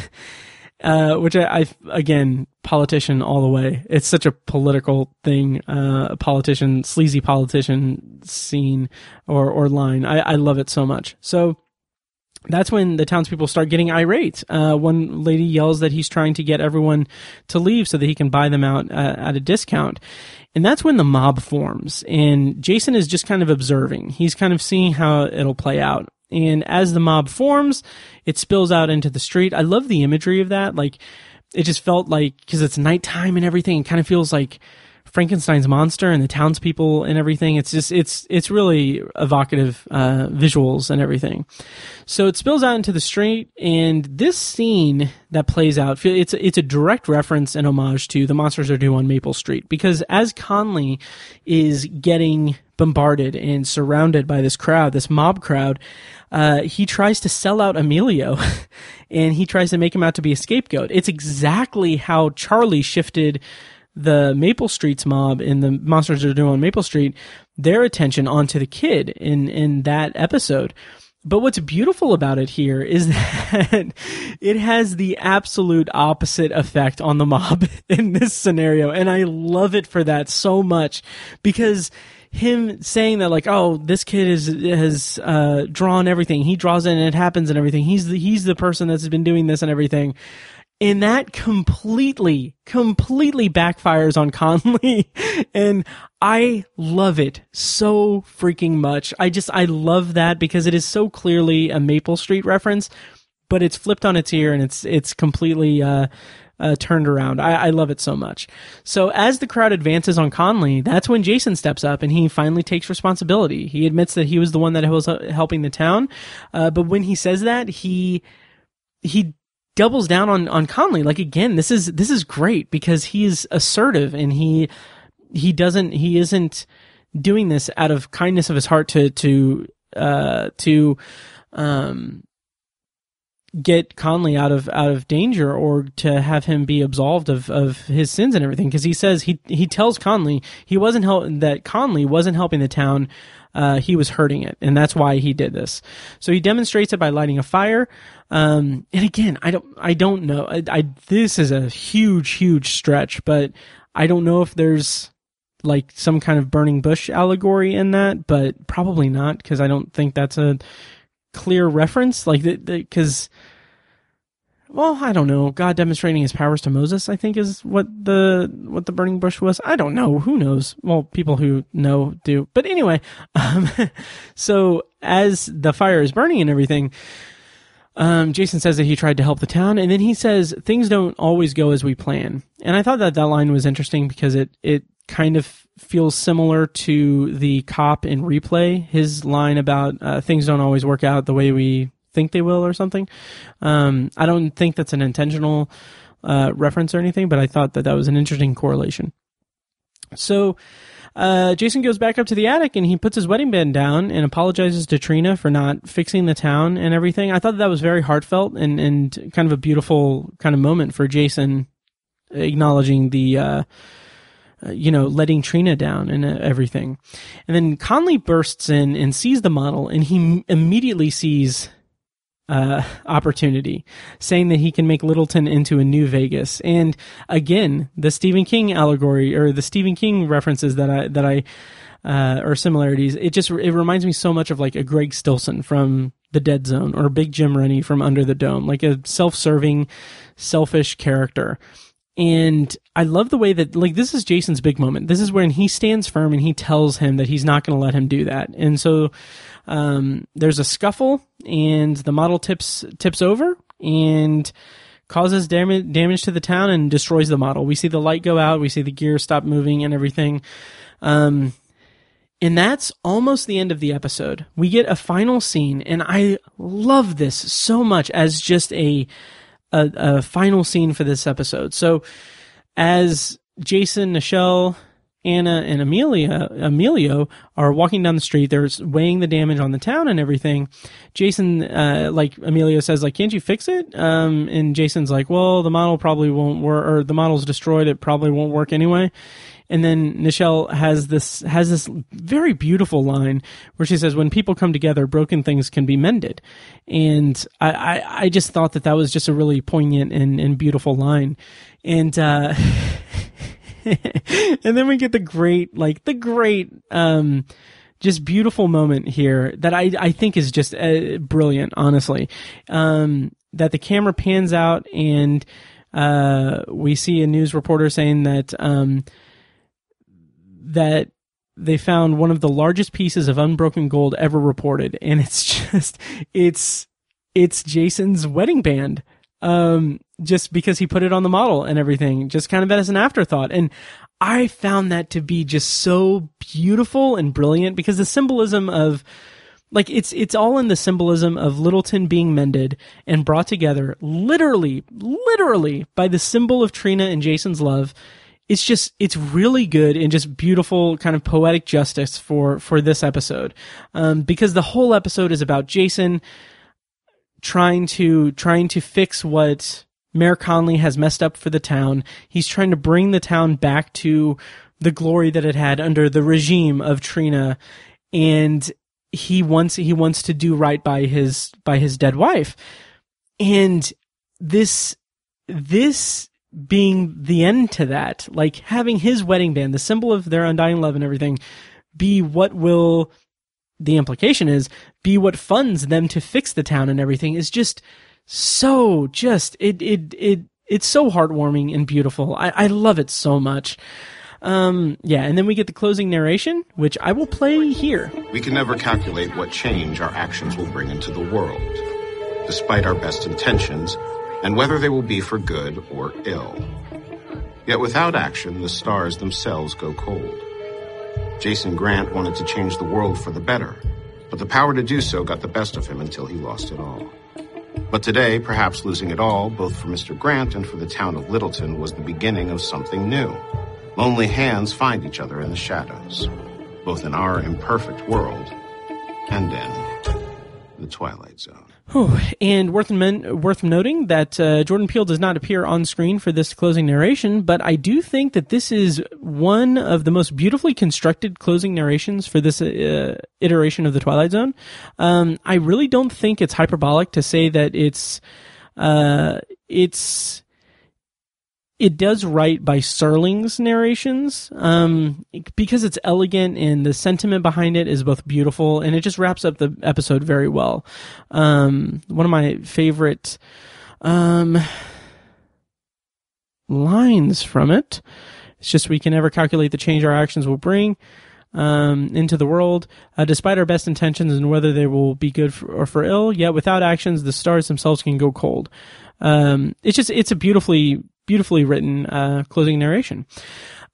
uh, which I, I, again politician all the way. It's such a political thing, uh, politician, sleazy politician scene or or line. I, I love it so much. So that's when the townspeople start getting irate. Uh, one lady yells that he's trying to get everyone to leave so that he can buy them out uh, at a discount. And that's when the mob forms. And Jason is just kind of observing. He's kind of seeing how it'll play out. And as the mob forms, it spills out into the street. I love the imagery of that. Like, it just felt like, cause it's nighttime and everything, it kind of feels like Frankenstein's monster and the townspeople and everything. It's just, it's, it's really evocative, uh, visuals and everything. So it spills out into the street and this scene that plays out, it's, it's a direct reference and homage to the monsters are due on Maple Street because as Conley is getting bombarded and surrounded by this crowd, this mob crowd, uh, he tries to sell out Emilio and he tries to make him out to be a scapegoat. It's exactly how Charlie shifted the Maple Street's mob and the Monsters Are doing on Maple Street, their attention onto the kid in, in that episode. But what's beautiful about it here is that it has the absolute opposite effect on the mob in this scenario. And I love it for that so much because him saying that like, oh, this kid is has uh, drawn everything. He draws it and it happens and everything. He's the he's the person that's been doing this and everything. And that completely, completely backfires on Conley. and I love it so freaking much. I just, I love that because it is so clearly a Maple Street reference, but it's flipped on its ear and it's, it's completely, uh, uh, turned around. I, I, love it so much. So as the crowd advances on Conley, that's when Jason steps up and he finally takes responsibility. He admits that he was the one that was uh, helping the town, uh, but when he says that, he he doubles down on on Conley. Like again, this is this is great because he's assertive and he he doesn't he isn't doing this out of kindness of his heart to to uh to um get Conley out of out of danger or to have him be absolved of, of his sins and everything because he says he he tells Conley he wasn't help that Conley wasn't helping the town uh, he was hurting it. And that's why he did this. So he demonstrates it by lighting a fire. Um, and again I don't I don't know. I, I this is a huge huge stretch but I don't know if there's like some kind of burning bush allegory in that but probably not because I don't think that's a clear reference, like because. Well, I don't know. God demonstrating his powers to Moses, I think, is what the what the burning bush was. I don't know. Who knows? Well, people who know do. But anyway, um, so as the fire is burning and everything, um, Jason says that he tried to help the town, and then he says things don't always go as we plan. And I thought that that line was interesting because it it kind of feels similar to the cop in replay. His line about uh, things don't always work out the way we think they will, or something. Um, I don't think that's an intentional uh, reference or anything, but I thought that that was an interesting correlation. So. Uh, Jason goes back up to the attic and he puts his wedding band down and apologizes to Trina for not fixing the town and everything. I thought that was very heartfelt and, and kind of a beautiful kind of moment for Jason acknowledging the, uh, uh, you know, letting Trina down and uh, everything. And then Conley bursts in and sees the model, and he immediately sees uh, opportunity, saying that he can make Littleton into a new Vegas. And again, the Stephen King allegory or the Stephen King references that I that I uh, or similarities. It just it reminds me so much of like a Greg Stillson from The Dead Zone or Big Jim Rennie from Under the Dome, like a self-serving, selfish character. And I love the way that, like, this is Jason's big moment. This is when he stands firm and he tells him that he's not going to let him do that. And so, um, there's a scuffle and the model tips, tips over and causes damage, damage to the town and destroys the model. We see the light go out. We see the gear stop moving and everything. Um, and that's almost the end of the episode. We get a final scene and I love this so much as just a, a, a final scene for this episode. So as Jason, Nichelle, Anna and Amelia, Emilio are walking down the street. They're weighing the damage on the town and everything. Jason, uh, like Emilio says, like, can't you fix it? Um, and Jason's like, well, the model probably won't work, or the model's destroyed. It probably won't work anyway. And then Nichelle has this has this very beautiful line where she says, "When people come together, broken things can be mended." And I I, I just thought that that was just a really poignant and, and beautiful line. And uh, and then we get the great like the great um just beautiful moment here that I I think is just uh, brilliant. Honestly, um, that the camera pans out and uh, we see a news reporter saying that um, that they found one of the largest pieces of unbroken gold ever reported, and it's just it's it's Jason's wedding band. Um, just because he put it on the model and everything, just kind of as an afterthought. And I found that to be just so beautiful and brilliant because the symbolism of like it's it's all in the symbolism of Littleton being mended and brought together literally literally by the symbol of Trina and Jason's love it's just it's really good and just beautiful kind of poetic justice for for this episode. Um, because the whole episode is about Jason trying to trying to fix what Mayor Conley has messed up for the town. He's trying to bring the town back to the glory that it had under the regime of Trina, and he wants he wants to do right by his by his dead wife, and this this being the end to that, like having his wedding band, the symbol of their undying love and everything, be what will the implication is be what funds them to fix the town and everything is just so just it it it it's so heartwarming and beautiful. I, I love it so much. Um, yeah, and then we get the closing narration, which I will play here. We can never calculate what change our actions will bring into the world. Despite our best intentions, and whether they will be for good or ill. Yet without action, the stars themselves go cold. Jason Grant wanted to change the world for the better, but the power to do so got the best of him until he lost it all. But today, perhaps losing it all, both for Mr. Grant and for the town of Littleton, was the beginning of something new. Lonely hands find each other in the shadows, both in our imperfect world and in the Twilight Zone. Whew. And worth, men- worth noting that uh, Jordan Peele does not appear on screen for this closing narration, but I do think that this is one of the most beautifully constructed closing narrations for this uh, iteration of the Twilight Zone. Um, I really don't think it's hyperbolic to say that it's uh, it's it does right by Serling's narrations um, because it's elegant and the sentiment behind it is both beautiful and it just wraps up the episode very well. Um, one of my favorite um, lines from it. It's just we can never calculate the change our actions will bring um, into the world, uh, despite our best intentions and whether they will be good for, or for ill. Yet without actions, the stars themselves can go cold. Um, it's just it's a beautifully beautifully written uh, closing narration.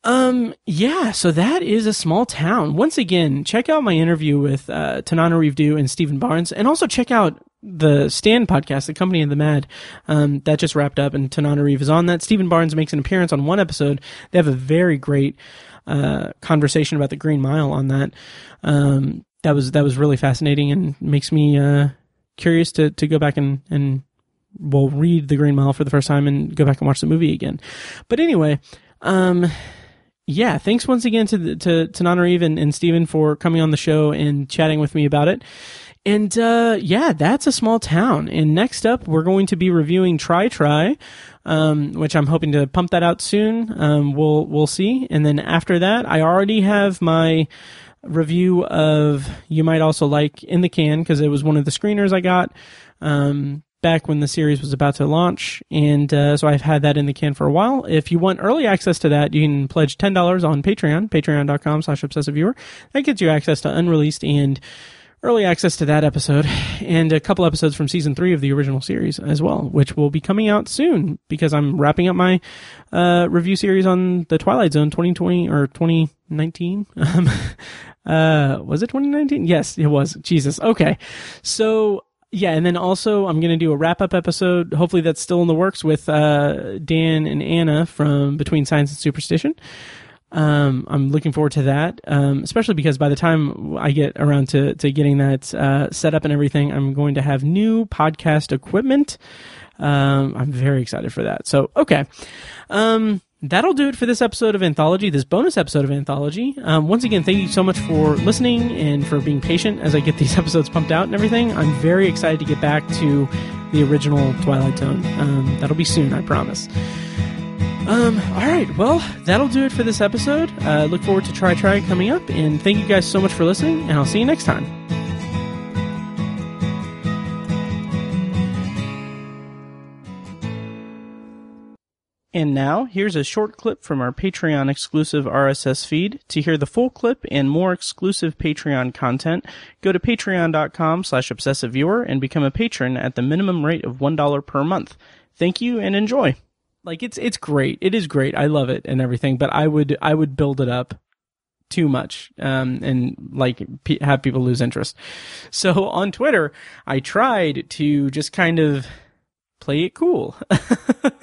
Um, yeah, so that is a small town. Once again, check out my interview with uh, Tananarive and Steven Barnes, and also check out the Stand podcast, The Company of the Mad. Um, that just wrapped up, and Tananarive is on that. Steven Barnes makes an appearance on one episode. They have a very great uh, conversation about the Green Mile on that. Um, that was that was really fascinating and makes me uh, curious to to go back and and well read the Green Mile for the first time and go back and watch the movie again. But anyway, um, yeah, thanks once again to the, to to Nana and, and Steven for coming on the show and chatting with me about it. And uh, yeah, that's a small town. And next up, we're going to be reviewing Try Try, um, which I'm hoping to pump that out soon. Um, we'll we'll see. And then after that, I already have my review of You Might Also Like in the can because it was one of the screeners I got. Um, back when the series was about to launch, and uh, so I've had that in the can for a while. If you want early access to that, you can pledge ten dollars on Patreon, patreon.com slash obsessive viewer. That gets you access to unreleased and early access to that episode, and a couple episodes from season three of the original series as well, which will be coming out soon because I'm wrapping up my uh, review series on the Twilight Zone 2020 or 2019. Um, uh, was it 2019? Yes, it was. Jesus. Okay, so yeah, and then also I'm going to do a wrap up episode. Hopefully that's still in the works with uh, Dan and Anna from Between Science and Superstition. Um, I'm looking forward to that, um, especially because by the time I get around to, to getting that uh, set up and everything, I'm going to have new podcast equipment. Um, I'm very excited for that. So, okay. Um, that'll do it for this episode of Anthology, this bonus episode of Anthology. Um, once again, thank you so much for listening and for being patient as I get these episodes pumped out and everything. I'm very excited to get back to the original Twilight Zone. Um, that'll be soon, I promise. Um, all right, well, that'll do it for this episode. Uh, look forward to Try Try coming up, and thank you guys so much for listening, and I'll see you next time. And now, here's a short clip from our Patreon exclusive RSS feed. To hear the full clip and more exclusive Patreon content, go to patreon.com slash obsessiveviewer and become a patron at the minimum rate of $1 per month. Thank you and enjoy. Like it's it's great. It is great. I love it and everything, but I would I would build it up too much um, and like p- have people lose interest. So on Twitter, I tried to just kind of play it cool.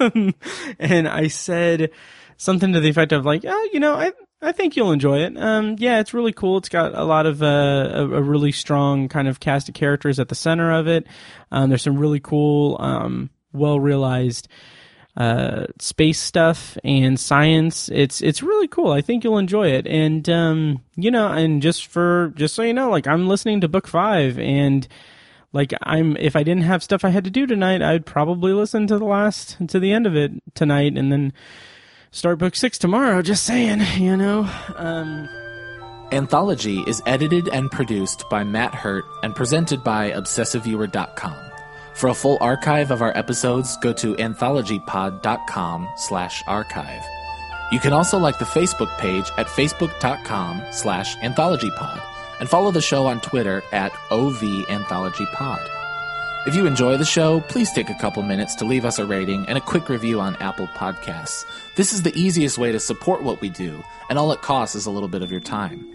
and I said something to the effect of like, oh, you know, I, I think you'll enjoy it. Um, yeah, it's really cool. It's got a lot of, uh, a, a, really strong kind of cast of characters at the center of it. Um, there's some really cool, um, well realized, uh, space stuff and science. It's, it's really cool. I think you'll enjoy it. And, um, you know, and just for, just so you know, like I'm listening to book five and, like I'm if I didn't have stuff I had to do tonight, I'd probably listen to the last to the end of it tonight and then start book 6 tomorrow, just saying, you know. Um Anthology is edited and produced by Matt Hurt and presented by obsessiveviewer.com. For a full archive of our episodes, go to anthologypod.com slash archive. You can also like the Facebook page at facebook.com slash anthologypod and follow the show on Twitter at OV Anthology Pod. If you enjoy the show, please take a couple minutes to leave us a rating and a quick review on Apple Podcasts. This is the easiest way to support what we do, and all it costs is a little bit of your time.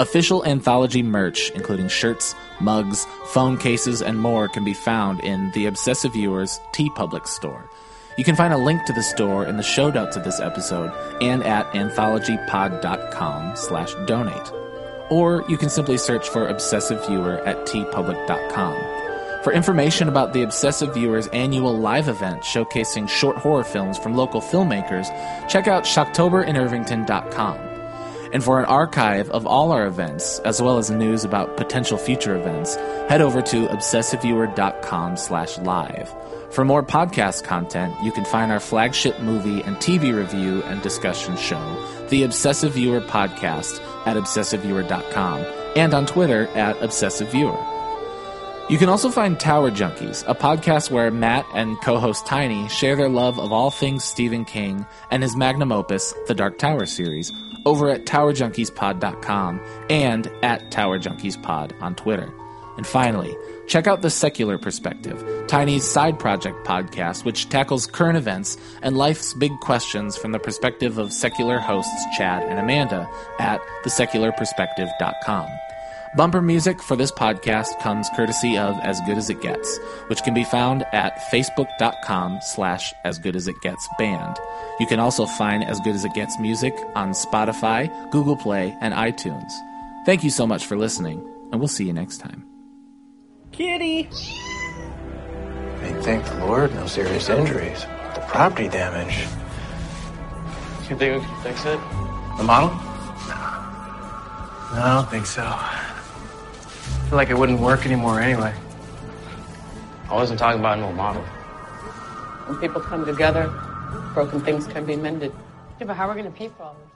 Official anthology merch, including shirts, mugs, phone cases, and more, can be found in the Obsessive Viewers T TeePublic store you can find a link to the store in the show notes of this episode and at anthologypod.com slash donate. Or you can simply search for Obsessive Viewer at teepublic.com. For information about the Obsessive Viewers annual live event showcasing short horror films from local filmmakers, check out shocktoberinirvington.com. And for an archive of all our events, as well as news about potential future events, head over to obsessiveviewer.com slash live. For more podcast content, you can find our flagship movie and TV review and discussion show, The Obsessive Viewer Podcast, at obsessiveviewer.com and on Twitter at obsessiveviewer. You can also find Tower Junkies, a podcast where Matt and co host Tiny share their love of all things Stephen King and his magnum opus, the Dark Tower series, over at TowerJunkiesPod.com and at TowerJunkiesPod on Twitter. And finally, check out The Secular Perspective, Tiny's side project podcast, which tackles current events and life's big questions from the perspective of secular hosts Chad and Amanda at TheSecularPerspective.com. Bumper music for this podcast comes courtesy of As Good As It Gets, which can be found at facebook.com slash As Good As It Gets band. You can also find As Good As It Gets music on Spotify, Google Play, and iTunes. Thank you so much for listening, and we'll see you next time. Kitty! I thank the Lord, no serious injuries. The property damage. You think we can fix it? The model? No, I don't think so. I feel like it wouldn't work anymore anyway. I wasn't talking about no model. When people come together, broken things can be mended. Yeah, but how are we going to pay for all this?